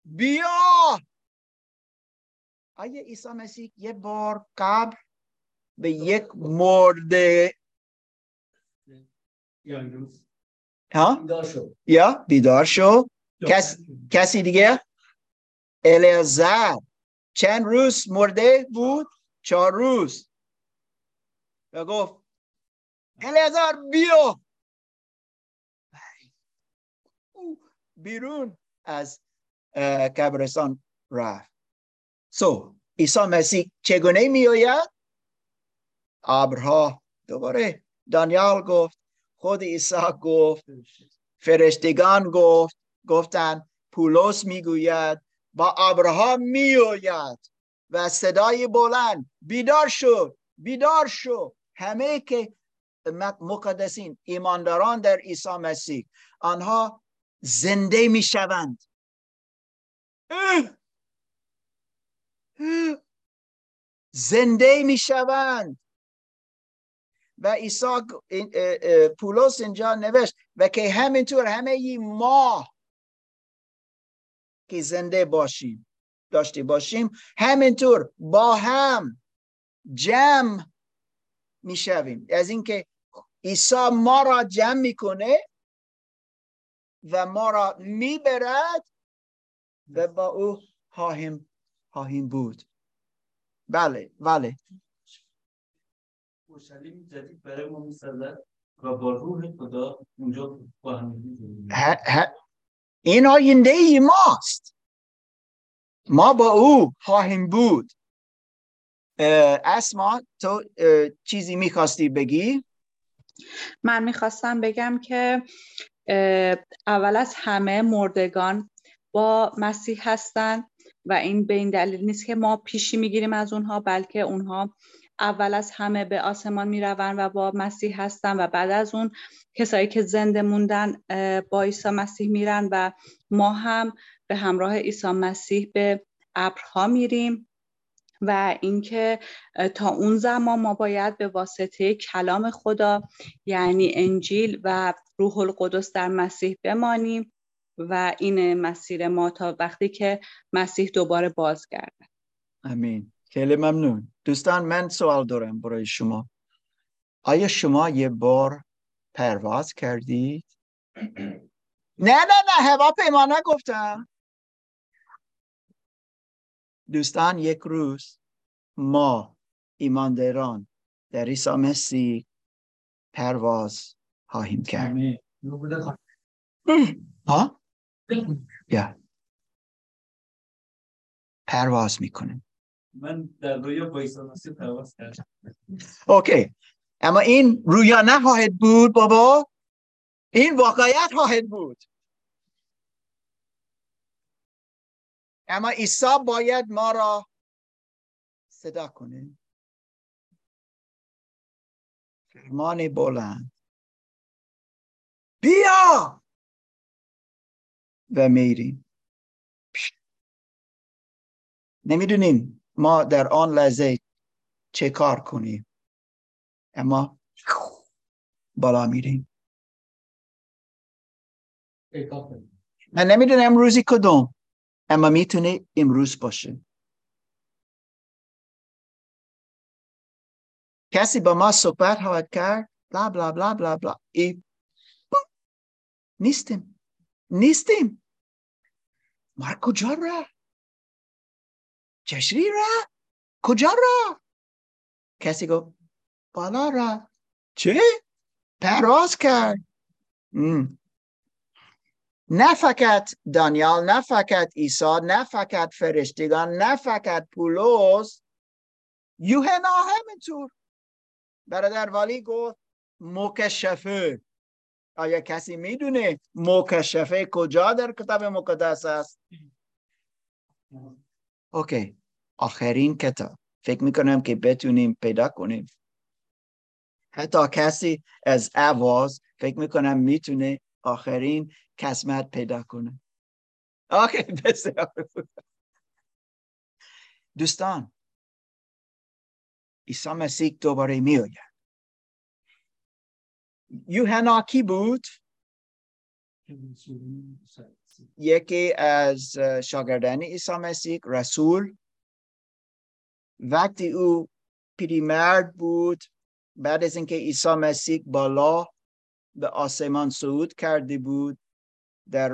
بیا آیا عیسی مسیح یه بار قبل به یک مرده ها؟ یا بیدار شو کس... کسی دیگه؟ الیازر چند روز مرده بود؟ چهار روز. و گفت الیازر بیا بیرون از کبرستان رفت. سو عیسی مسیح چگونه می آید ابرها دوباره دانیال گفت خود عیسی گفت فرشتگان گفت گفتن پولس می‌گوید با ابرها میآید. و صدای بلند بیدار شو بیدار شو! همه که مقدسین ایمانداران در عیسی مسیح آنها زنده می‌شوند. زنده می‌شوند. و عیسی پولس اینجا نوشت و که همینطور همه ما که زنده باشیم داشته باشیم همینطور با هم جمع می‌شویم. از اینکه عیسی ما را جمع می‌کنه و ما را می‌برد و با او خواهیم خواهیم بود. بله بله. اورشلیم جدید برای ما و با روح خدا اونجا با هم این آینده ای ماست. ما با او خواهیم بود. اسما تو چیزی می‌خواستی بگی؟ من می‌خواستم بگم که اول از همه مردگان با مسیح هستن و این به این دلیل نیست که ما پیشی می‌گیریم از اونها بلکه اونها اول از همه به آسمان می‌روند و با مسیح هستن و بعد از اون کسایی که زنده موندن با عیسی مسیح میرن و ما هم به همراه عیسی مسیح به ابرها میریم و اینکه تا اون زمان ما باید به واسطه کلام خدا یعنی انجیل و روح القدس در مسیح بمانیم و این مسیر ما تا وقتی که مسیح دوباره بازگرده. امین خیلی ممنون. دوستان من سوال دارم برای شما. آیا شما یه بار پرواز کردید؟ نه نه نه هواپیما نگفتم دوستان یک روز ما ایمانداران در عیسی مسیح پرواز خواهیم کرد. ها؟ یا. پرواز می‌کنیم من در رویا با عیسی مسیح پرواز کردم. اوکی. اما این رویا نخواهد بود بابا. این واقعیت خواهد بود. اما عیسی باید ما را صدا کنه. فرمان بلند. بیا! و میریم. نمی‌دونیم ما در آن لحظه چه کار کنیم. اما بالا میریم. من نمی‌دونم امروزی کدوم. اما می‌تونه امروز باشه. کسی با ما صحبت خواهد کرد؟ بلا بلا بلا بلا بلا. ای. نیستیم. نیستیم. ما کجا را؟ چشری را؟ کجا را؟ کسی گفت بالا را. چه پرواز کرد. نه فقط دانیال نه فقط عیسی نه فقط فرشتگان نه فقط پولس. یوهنا همینطور. برادر والی گفت مکشفه. آیا کسی می‌دونه مکشفه کجا در کتاب مقدس است؟ اوکی. آخرین کتاب. فکر می‌کنم که بتونیم پیدا کنیم. حتی کسی از آواز فکر می‌کنم می‌تونه آخرین قسمت پیدا کنه. اوکی بسیار دوستان عیسی مسیح دوباره می آید یوحنا کی بود؟ یکی از شاگردان عیسی مسیح رسول. وقتی او پیرمرد بود بعد از اینکه عیسی مسیح بالا به آسمان صعود کرده بود. در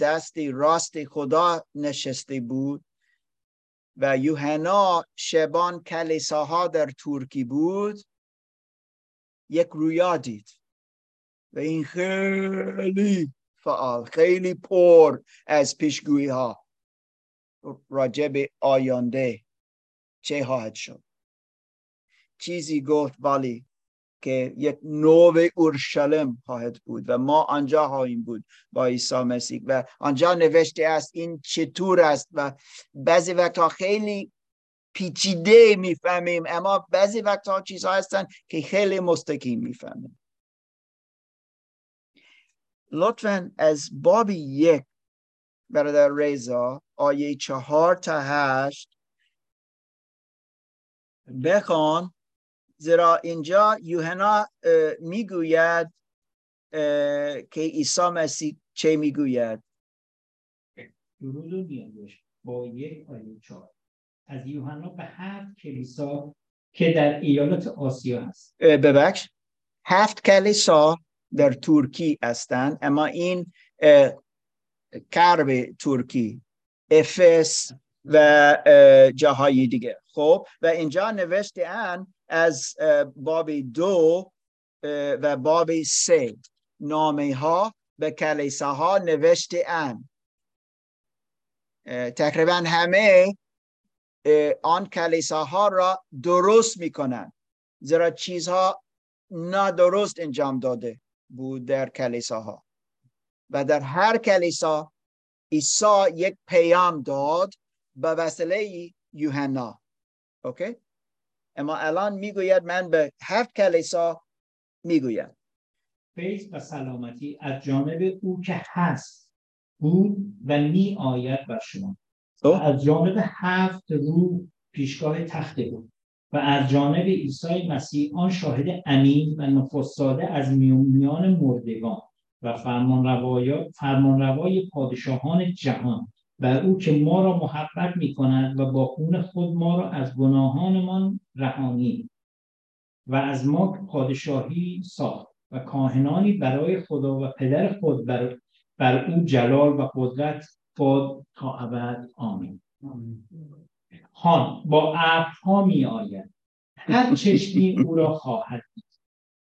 دست راست خدا نشسته بود. و یوحنا شبان کلیساها در ترکی بود. یک رویا دید. و این خیلی فعال خیلی پر از پیشگویی ها راجب آینده چه خواهد شد؟ چیزی گفت ولی که یک نوع اورشلیم خواهد بود و ما آنجا خواهیم بود با عیسی مسیح. و آنجا نوشته است این چطور است و بعضی وقتا خیلی پیچیده می‌فهمیم اما بعضی وقتا چیزها هستن که خیلی مستقیم می‌فهمیم. لطفا از باب یک برادر ریزا آیه چهار تا هشت بخوان زیرا اینجا یوحنا می‌گوید که عیسی مسیح چه می‌گوید؟ درود و با یک آیه چهار. از یوحنا به هفت کلیسا که در ایالات آسیا هست. ببخش. هفت کلیسا در ترکی هستند اما این کرب ترکی افس و جاهای دیگه. خب و اینجا نوشته ان از باب دو و باب سه. نامه ها به کلیساها نوشته اند. تقریبا همه آن کلیساها را درست می‌کنند. زیرا چیزها نادرست انجام داده بود در کلیساها. و در هر کلیسا عیسی یک پیام داد به وسیله یوحنا. اوکی؟ اما الان می‌گوید من به هفت کلیسا می‌گوید فیض و سلامتی از جانب او که هست بود و می آید بر شما. خب. از جانب هفت رو پیشگاه تخت بود و از جانب عیسی مسیح آن شاهد امین و نخست از میان مردگان و فرمان روای پادشاهان جهان. بر او که ما را محبت می کند و با خون خود ما را از گناهانمان رهانی و از ما پادشاهی ساخت و کاهنانی برای خدا و پدر خود بر, بر او جلال و قدرت خود تا ابد. آمین. هان با ابرها می آید هر چشمی او را خواهد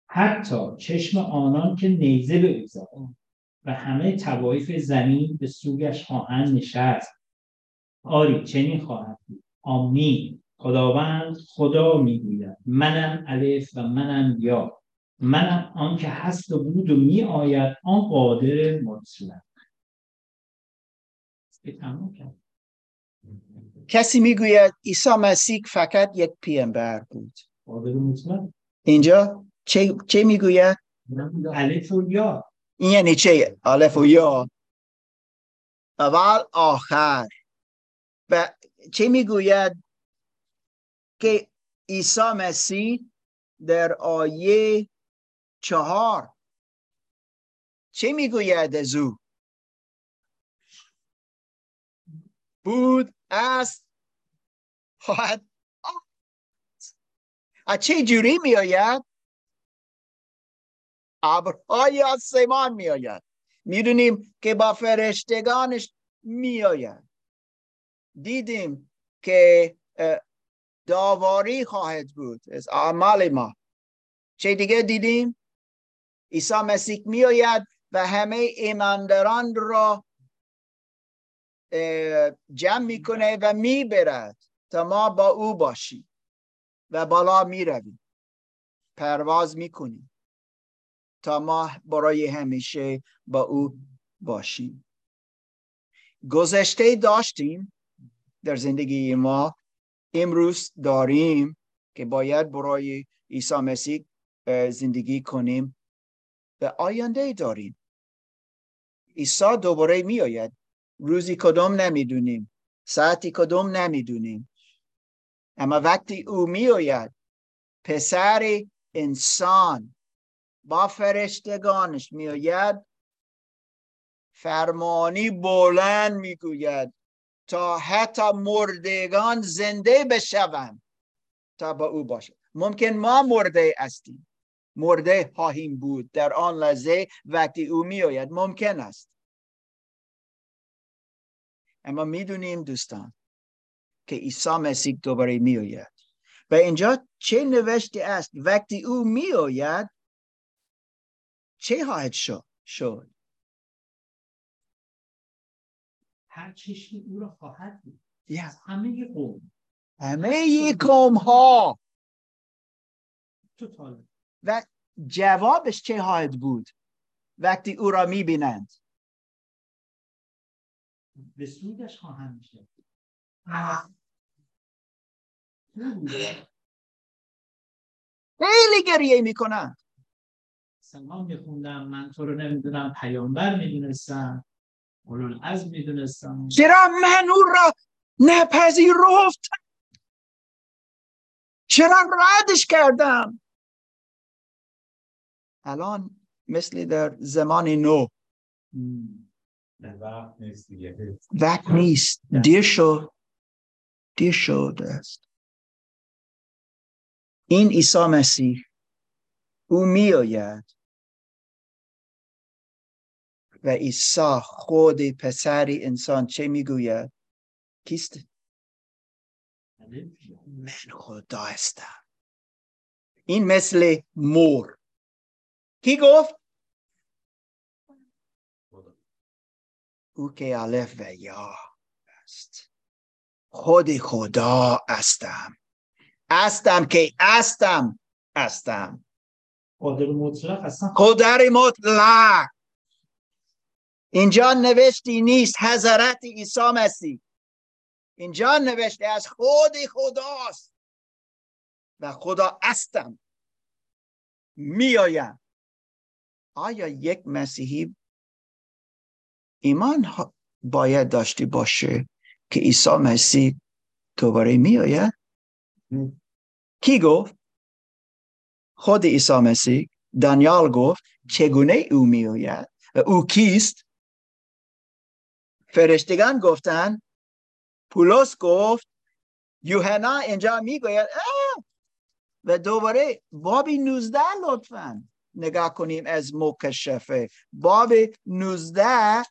حتی چشم آنان که نیزه به او و همه توایف زمین به سوگش خواهند نشست. آری چنین خواهد بود. آمین. خداوند خدا می‌گوید. منم الف و منم یا. منم آن که هست و بود و می آید آن قادر مطلق. کسی می‌گوید عیسی مسیح فقط یک پیامبر بود. اینجا چه, چه می‌گوید؟ الف و یا. یعنی چه؟ الف و یا. اول آخر. و چه می‌گوید؟ که عیسی مسیح در آیه چهار. چه می‌گوید از او؟ بود است خواهد چه جوری می آید ابرهای آسمان می آید می‌دونیم که با فرشتگانش می آید دیدیم که داواری خواهد بود از اعمال ما. چه دیگه دیدیم؟ عیسی مسیح می آید و همه ایمانداران را جمع می‌کنه و می‌برد تا ما با او باشیم و بالا می‌رویم. پرواز می‌کنیم. تا ما برای همیشه با او باشیم. گذشته داشتیم در زندگی ما امروز داریم که باید برای عیسی مسیح زندگی کنیم. و آینده داریم. عیسی دوباره می آید روزی کدوم نمی‌دونیم. ساعتی کدوم نمی‌دونیم. اما وقتی او می آید پسر انسان با فرشتگانش می آید فرمانی بلند می‌گوید تا حتی مردگان زنده بشوند تا با او باشد. ممکن ما مرده هستیم. مرده خواهیم بود در آن لحظه وقتی او میآید. ممکن است. اما می‌دونیم دوستان که عیسی مسیح دوباره میآید. و اینجا چه نوشته است؟ وقتی او میآید چه خواهد شد؟ شد. هر چشمی او را خواهد دید yeah. همه قوم. همه قوم ها و جوابش چه خواهد بود؟ وقتی او را می‌بینند. به سودش خواهند میشه خیلی گریه می‌کنند. سلام میخوندم من تو رو نمی‌دونم پیامبر می‌دونستم اولون از می‌دونستم. چرا من او را نپذیرفت؟ چرا ردش کردم؟ الان مثل در زمان نو وقت نیست دیر شد. دیر شد است. این عیسی مسیح او می آید و عیسی خود پسر انسان چه می‌گوید؟ کیست؟ من خدا هستم. این مثل مور. کی گفت؟ او که الف و یا است. خود خدا استم استم که استم استم قادر مطلق هستم. قدر مطلق. اینجا نوشتی نیست حضرت عیسی مسیح. اینجا نوشته از خود خداست. و خدا استم. میآیم. آیا یک مسیحی ایمان باید داشتی باشه که عیسی مسیح دوباره میآید؟ کی گفت؟ خود عیسی مسیح. دانیال گفت چگونه او میآید و او کیست؟ فرشتگان گفتن پولس گفت یوحنا اینجا می‌گوید و دوباره بابی نوزده لطفا نگاه کنیم از مکشفه. باب نوزده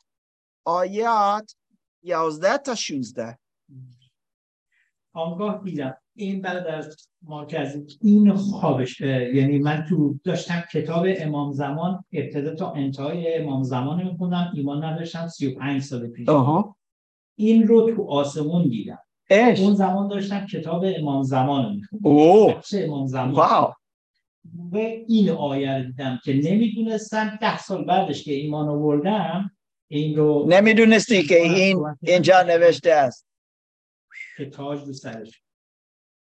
آیات یازده تا شونزده. آنگاه دیدم این برادر ما که از این خوابش یعنی من تو داشتم کتاب امام زمان ابتدا تا انتهای امام زمان میخوندم. ایمان نداشتم. 35 سال پیش. این رو تو آسمون دیدم. اش. اون زمان داشتم کتاب امام زمان میخوندم. امام زمان. واو. و این آیه رو دیدم که نمی‌دونستم ده سال بعدش که ایمان آوردم این رو نمی‌دونستی که این اینجا نوشته است. که تاج رو سرش.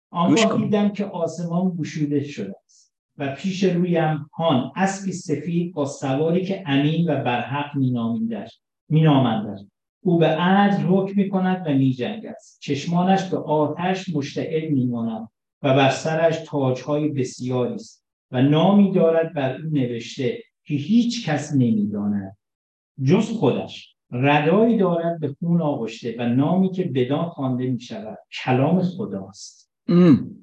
آنگاه دیدم که آسمان گشوده شده است و پیش رویم هان اسبی سفید با سواری که امین و برحق مینامندش. او به عدل حکم می کند و می است. چشمانش به آتش مشتعل می و بر سرش تاجهای بسیاری است و نامی دارد بر او نوشته که هیچ کس نمی‌داند. جز خودش. ردایی دارد به خون آغشته و نامی که بدان خوانده می شود کلام خداست.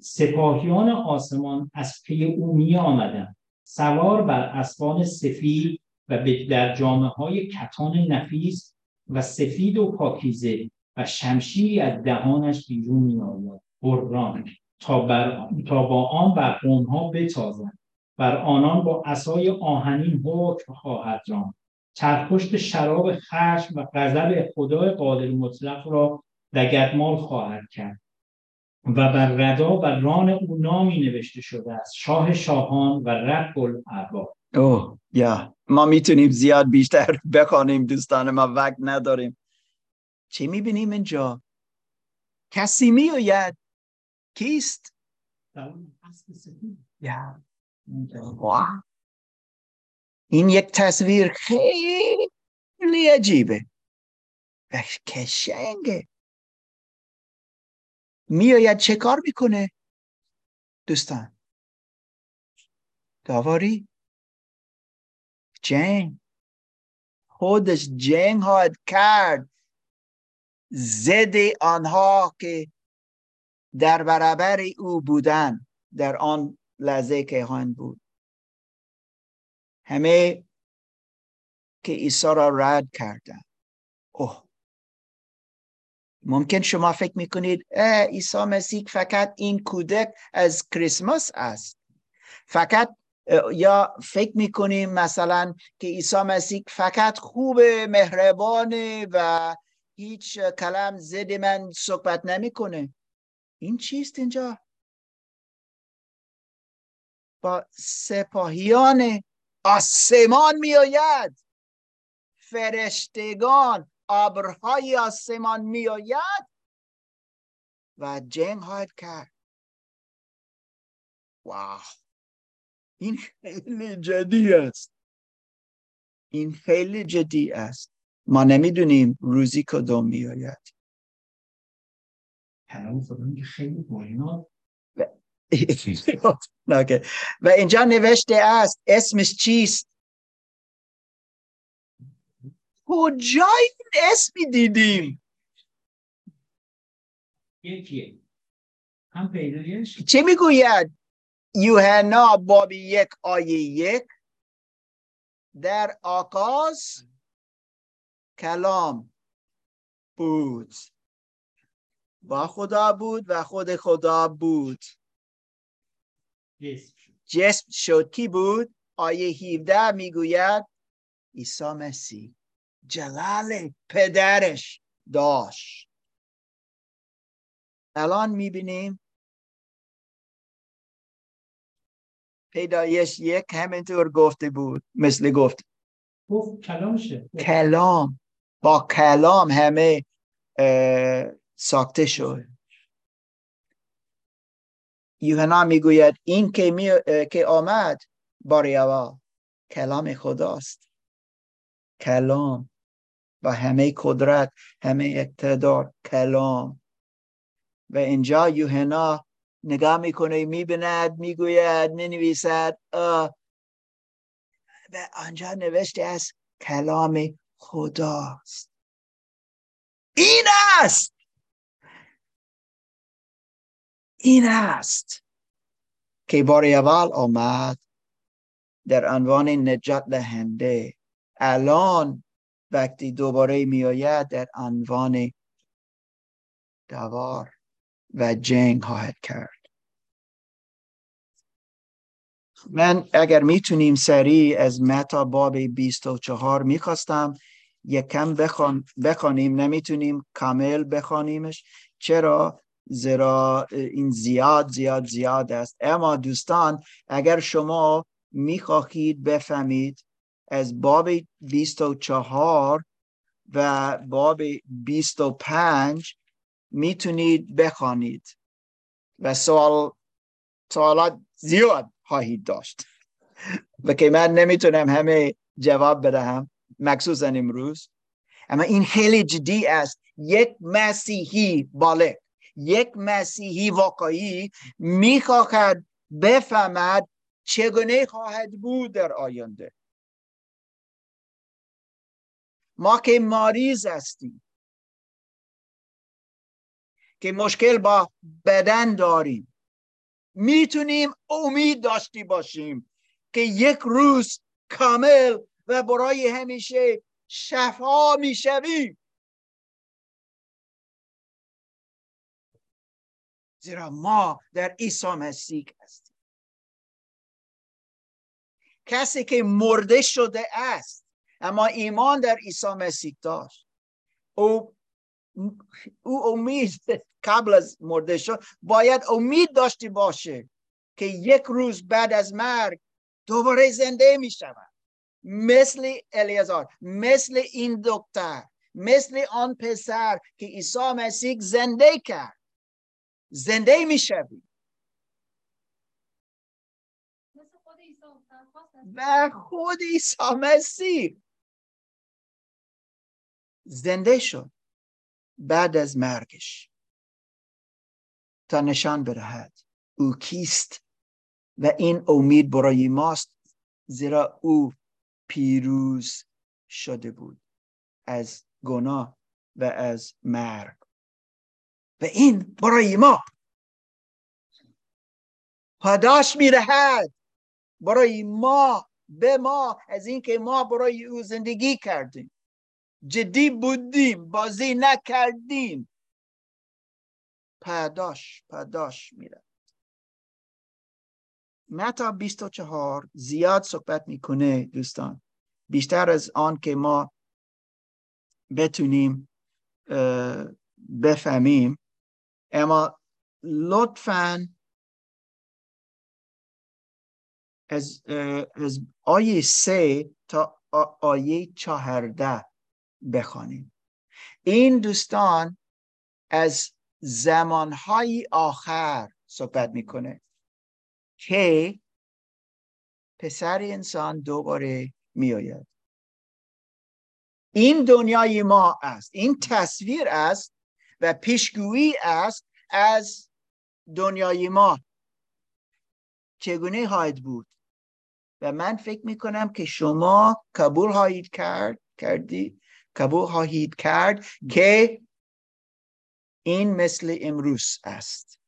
سپاهیان آسمان از پی او می آمدن سوار بر اسبان سفید و در جامعه های کتان نفیس و سفید و پاکیزه و شمشیری از دهانش بیرون می آید بران تا, بر... تا با آن بر قومها بتازند. بر آنان با اسای آهنین حکم خواهد راند. چرخشت شراب خشم و غضب خدای قادر مطلق را دگدمال خواهد کرد. و بر ردا و ران او نامی نوشته شده است شاه شاهان و رب الارباب. اوه یا. ما می‌تونیم زیاد بیشتر بخوانیم دوستان ما وقت نداریم. چی می‌بینیم اینجا؟ کسی میآید؟ کیست؟ یا. این یک تصویر خیلی عجیبه. و کشنگه. میآید چه کار می‌کنه؟ دوستان. داواری جنگ. خودش جنگ ها کرد. ضد آنها که در برابر او بودن در آن لحظه که هان بود. همه که عیسی را رد کردن اوه. ممکن شما فکر می‌کنید عیسی مسیح فقط این کودک از کریسمس است. فقط یا فکر می‌کنیم مثلا که عیسی مسیح فقط خوب مهربانه و هیچ کلم زد من صحبت نمی‌کنه. این چیست اینجا؟ با سپاهیان آسمان میآید. فرشتگان ابرهای آسمان میآید و جنگ خواهد کرد. واو. این خیلی جدی است. این خیلی جدی است. ما نمی‌دونیم روزی کدوم میآید. خیلی و اینجا نوشته است اسمش چیست؟ کجای این اسمی دیدیم یکیه. هم پیدایش؟ چه می‌گوید؟ یوحنا باب یک آیه یک. در آغاز کلام بود. با خدا بود و خود خدا بود. جسم شد. کی بود؟ آیه 17 می‌گوید عیسی مسیح. جلال پدرش داشت. الان می‌بینیم پیدایش یک همینطور گفته بود مثل گفت کلام. با کلام همه ساخته شد. یوحنا می‌گوید این که, می... که آمد باری اول کلام خداست. کلام. و همه قدرت همه اقتدار کلام. و اینجا یوحنا نگاه می‌کنه می‌بیند می‌گوید می‌نویسد. و آنجا نوشته است کلام خداست. این است. این است. که بار اول آمد در عنوان نجات دهنده. الان وقتی دوباره میآید در عنوان دوار و جنگ خواهد کرد. من اگر می‌تونیم سریع از متا باب 24 می‌خواستم یک کم بخوان بخوانیم نمی‌تونیم کامل بخوانیمش. چرا؟ زیرا این زیاد زیاد زیاد است. اما دوستان اگر شما می‌خواهید بفهمید از باب 24 و باب 25 می‌تونید بخوانید و سوال سوالات زیاد خواهید داشت. و که من نمی‌تونم همه جواب بدهم مخصوصا امروز. اما این خیلی جدی است. یک مسیحی بالغ یک مسیحی واقعی می‌خواهد بفهمد چگونه خواهد بود در آینده. ما که مریض هستیم. که مشکل با بدن داریم. می‌تونیم امید داشتی باشیم که یک روز کامل و برای همیشه شفا می‌شویم. زیرا ما در عیسی مسیح هستیم. کسی که مرده شده است اما ایمان در عیسی مسیح داشت. او او امید قبل از مرده شد. باید امید داشته باشه که یک روز بعد از مرگ دوباره زنده می شود. مثل الیازار مثل این دکتر مثل آن پسر که عیسی مسیح زنده کرد. زنده می شوی. و خود عیسی مسیح. زنده شد. بعد از مرگش. تا نشان بدهد او کیست؟ و این امید برای ماست زیرا او پیروز شده بود. از گناه و از مرگ. و این برای ما. پاداش می‌دهد برای ما به ما از اینکه ما برای او زندگی کردیم. جدی بودیم بازی نکردیم. پاداش پاداش میره متا 24 زیاد صحبت می‌کنه دوستان. بیشتر از آن که ما بتونیم بفهمیم. اما لطفا از, از آیه سه تا آیه چهارده. بخوانیم. این دوستان از زمانهای آخر صحبت می‌کنه که پسر انسان دوباره میآید. این دنیای ما است. این تصویر است و پیشگویی است از دنیای ما. چگونه خواهد بود؟ و من فکر می‌کنم که شما قبول خواهید کرد کردی. قبول خواهید کرد که این مثل امروز است.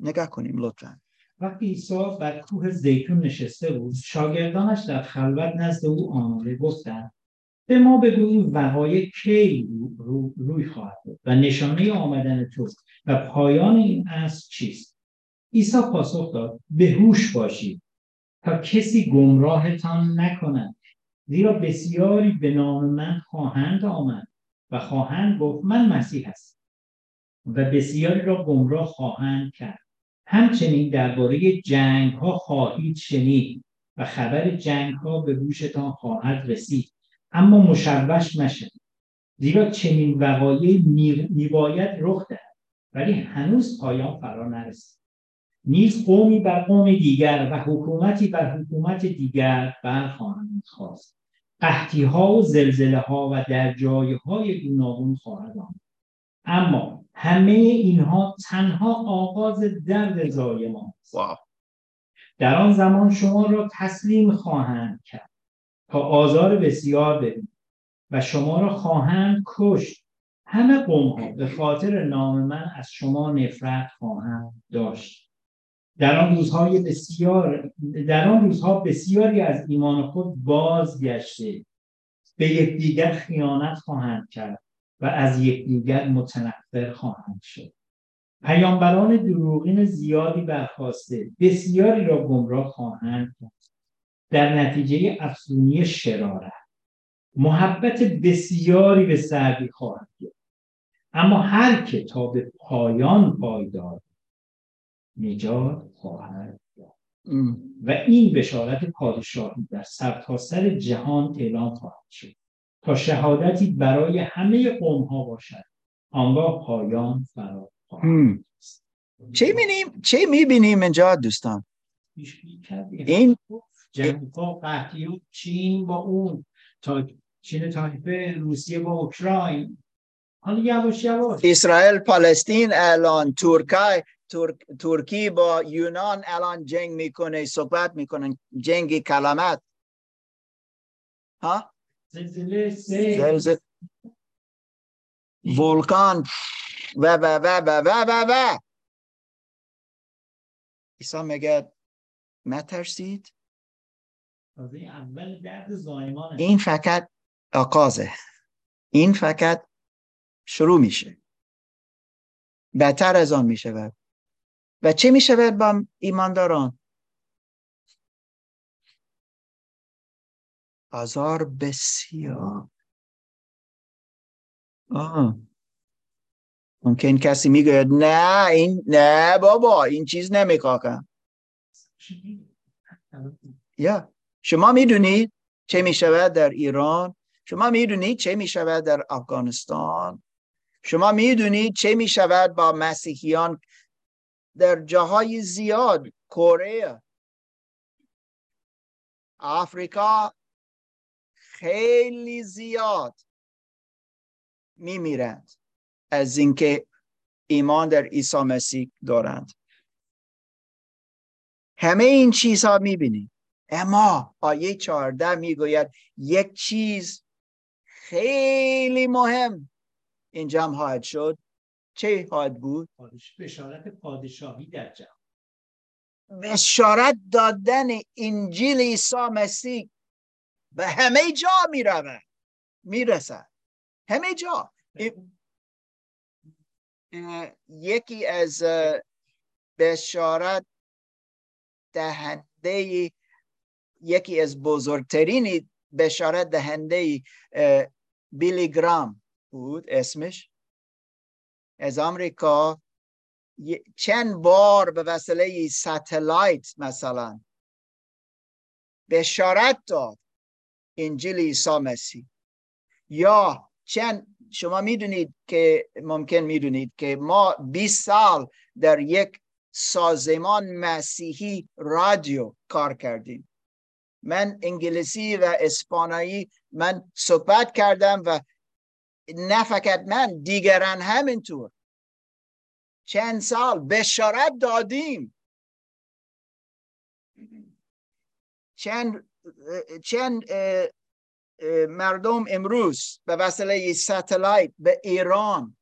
نگاه کنیم لطفا. وقتی عیسی بر کوه زیتون نشسته بود شاگردانش در خلوت نزد او آمده گفتند به ما بگو این وقایع کی رو روی خواهد بود و نشانه آمدن تو و پایان این اصل چیست؟ عیسی پاسخ داد به هوش باشید تا کسی گمراهتان نکند. زیرا بسیاری به نام من خواهند آمد و خواهند گفت من مسیح هستم و بسیاری را گمراه خواهند کرد. همچنین درباره جنگ ها خواهید شنید و خبر جنگ ها به گوشتان خواهد رسید اما مشوش نشد زیرا چنین وقایع میباید رخ دهد ولی هنوز پایان فرا نرسید. نیز قومی بر قوم دیگر و حکومتی بر حکومت دیگر برخواهند خواست. قحطی ها و زلزله ها و در جای های گوناگون خواهد آمد. اما همه اینها تنها آغاز درد زایمان است در آن زمان شما را تسلیم خواهند کرد تا آزار بسیار ببینید و شما را خواهند کشت. همه قوم ها به خاطر نام من از شما نفرت خواهند داشت. در آن روزهای بسیار در آن روزها بسیاری از ایمان خود بازگشته به یکدیگر خیانت خواهند کرد و از یکدیگر متنفر خواهند شد. پیامبران دروغین زیادی برخواسته بسیاری را گمراه خواهند کرد. در نتیجه افزونی شرارت. محبت بسیاری به سردی خواهد گرفت. اما هر که تا به پایان پایدار نجات خواهد و این بشارت پادشاهی در سرتاسر سر جهان اعلام خواهد شد تا شهادتی برای همه قوم ها باشد. آنگاه پایان فرا خواهد چه می‌بینیم؟ چه می‌بینیم اینجا دوستان؟ این جنگ قحطی و چین با اون تا چین تایپه روسیه با اوکراین. حالا یواش یواش. اسرائیل پالستین الان ترکیه ترکی با یونان الان جنگ می‌کنه صحبت می‌کنن. جنگی کلمت. ها؟ زلزله. ولکان. و و و و و و و ایسا میگه نترسید؟ این فقط آقازه. این فقط شروع میشه. بهتر از آن می‌شود و چه می‌شود با ایمانداران؟ آزار بسیار. آه. ممکن کسی می‌گوید نه این نه بابا این چیز نمی‌خواهم. یا شما می‌دونید چه می‌شود در ایران؟ شما می‌دونید چه می‌شود در افغانستان؟ شما می‌دونید چه می‌شود با مسیحیان در جاهای زیاد کره آفریقا خیلی زیاد میمیرند از اینکه ایمان در عیسی مسیح دارند. همه این چیزها می‌بینید اما آیه چهارده می‌گوید یک چیز خیلی مهم اینجا خواهد شد. چه خواهد بود؟ بشارت پادشاهی در جهان. بشارت دادن انجیل عیسی مسیح به همه جا می‌رود. می‌رسد. همه جا. یکی از بشارت دهنده یکی از بزرگترین بشارت دهنده بیلی گرام بود اسمش؟ از آمریکا چند بار به وسیله ستلایت مثلا بشارت داد. انجیل عیسی مسیح. یا چند شما می‌دونید که ممکن می‌دونید که ما 20 سال در یک سازمان مسیحی رادیو کار کردیم. من انگلیسی و اسپانیایی من صحبت کردم و نه فقط من دیگران همینطور. چند سال بشارت دادیم. چند چند مردم امروز به وسیله ستلایت به ایران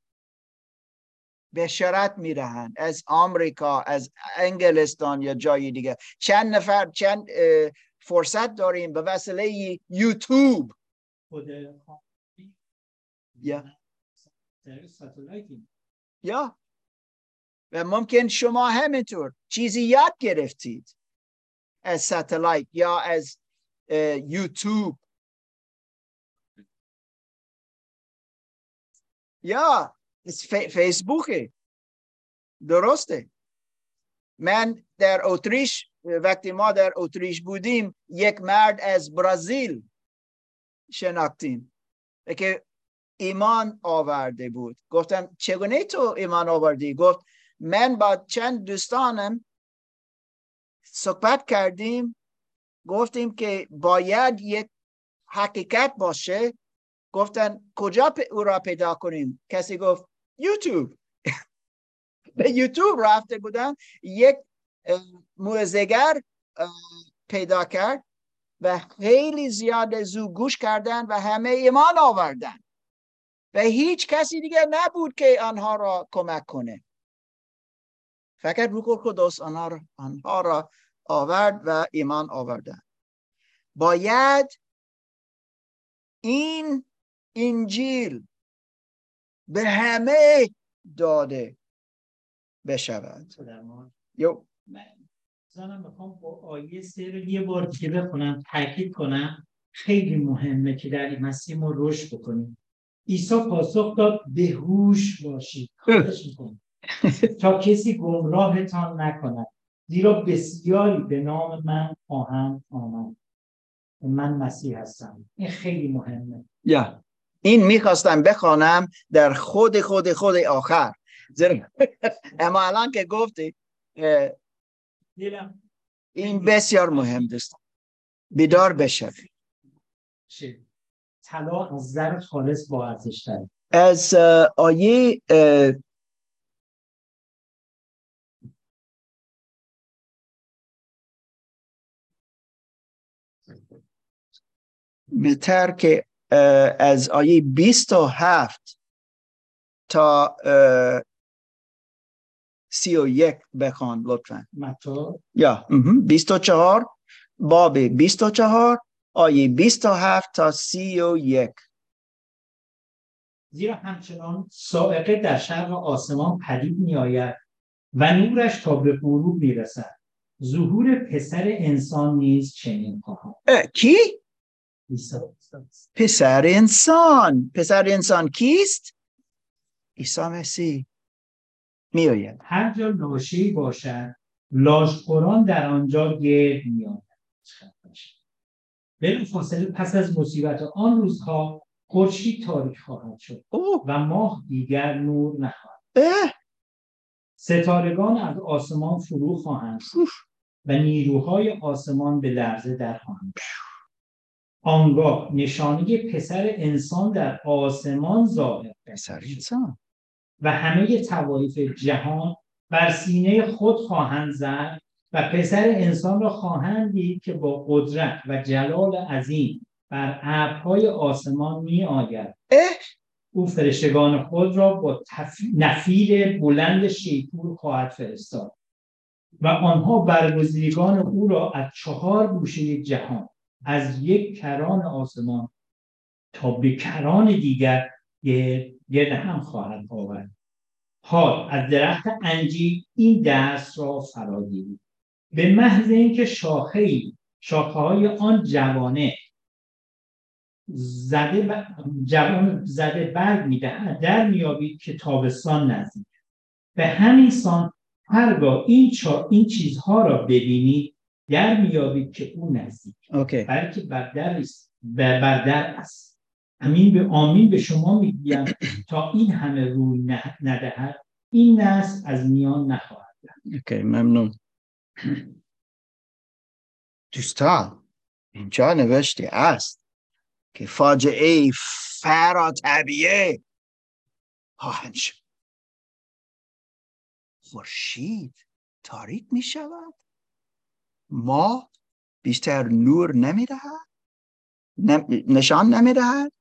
بشارت می‌دهند. از آمریکا از انگلستان یا جای دیگه چند نفر چند فرصت داریم به وسیله یوتیوب. Yeah. یا و ممکن شما همینطور چیزی یاد گرفتید از ساتلایت یا از یوتیوب یا از فیسبوک درسته من در اتریش وقتی ما در اتریش بودیم یک مرد از برزیل شناختیم که ایمان آورده بود. گفتم چگونه تو ایمان آوردی؟ گفت من با چند دوستانم صحبت کردیم. گفتیم که باید یک حقیقت باشه. گفتن کجا او را پیدا کنیم؟ کسی گفت یوتیوب. به یوتیوب رفته بودن. یک موزگر پیدا کرد و خیلی زیاد زو گوش کردن و همه ایمان آوردن. و هیچ کسی دیگه نبود که آنها را کمک کنه. فقط روح خداست آنها را, آنها را آورد و ایمان آوردن. باید این انجیل به همه داده بشود. یو. من می‌خوام با آیه سه رو یه بار دیگه بخونم تاکید کنم. خیلی مهمه که در این مسیح ما رشد بکنیم. عیسی پاسخ داد بهوش باشید. تا کسی گمراهتان نکند. زیرا بسیاری به نام من خواهند آمد. من مسیح هستم. این خیلی مهمه. یا. این می‌خواستم بخوانم در خود خود خود آخر. اما الان که گفتی این بسیار مهم است بیدار بشوی. طلا از زر خالص با ارزش از آیه بهتر که از آیه 27 تا سی و یک بخوان لطفا. یا بیست و چهار باب بیست و چهار آیه بیست و هفت تا سی و یک. زیرا همچنان سائقه در شرق آسمان پدید می آید و نورش تا به غروب می رسد ظهور پسر انسان نیز چنین خواهد کی؟ پسر انسان. پسر انسان کیست؟ عیسی مسیح. می آید هر جا لاشی باشد لاشخوران در آنجا گرد می آید بلو فاصله پس از مصیبت آن روزها خورشید تاریک خواهد شد و ماه دیگر نور نخواهد ستارگان از آسمان فرو خواهند و نیروهای آسمان به لرزه در خواهند آنگاه نشانی پسر انسان در آسمان ظاهر پسر انسان. و همه توایف جهان بر سینه خود خواهند زد و پسر انسان را خواهند دید که با قدرت و جلال عظیم بر ابرهای آسمان می آید او فرشتگان خود را با تف... نفیر بلند شیپور خواهد فرستاد و آنها برگزیدگان او را از چهار گوشه جهان از یک کران آسمان تا به کران دیگر گرد هم خواهد آورد. حال از درخت انجیر این درس را فرا به محض اینکه شاخه شاخه های آن جوانه زده جوان زده برگ می‌دهد در میابید که تابستان نزدیک. به همین سان هرگاه این این چیزها را ببینید در میابید که او نزدیک. okay. بلکه بر در است بر در است. امین به آمین به شما می‌گویم تا این همه روی ندهد این نسل از میان نخواهد اوکی ممنون. دوستان اینجا نوشته است که فاجعه فرا طبیعه خواهند شد. خورشید تاریک می شود. ما بیشتر نور نمی دهد. نشان نمی دهد.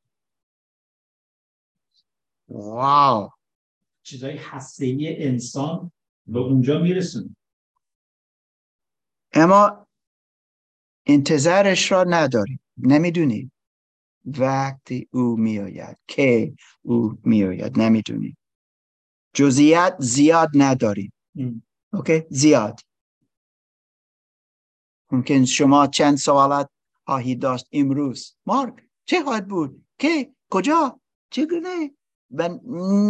واو. چیزای هسته انسان به اونجا میرسون اما انتظارش را نداریم نمی‌دونیم وقتی او میآید که او میآید نمی‌دونیم جزئیات زیاد نداریم اوکی؟ زیاد. ممکن شما چند سوالات خواهید داشت امروز. مارک چه خواهد بود؟ که کجا؟ چگونه؟ و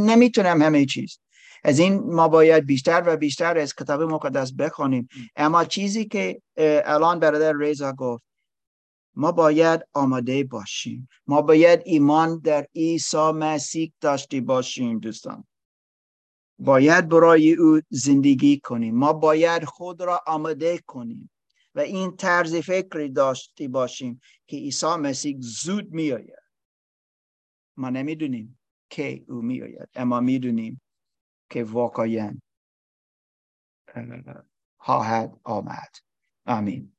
نمی‌تونم همه چیز. از این ما باید بیشتر و بیشتر از کتاب مقدس بخونیم اما چیزی که الان برادر ریزا گفت ما باید آماده باشیم. ما باید ایمان در عیسی مسیح داشته باشیم دوستان. باید برای او زندگی کنیم. ما باید خود را آماده کنیم و این طرز فکری داشته باشیم که عیسی مسیح زود میآید. ما نمی‌دونیم که او میآید اما می‌دونیم که واقعا خواهد آمد. آمین.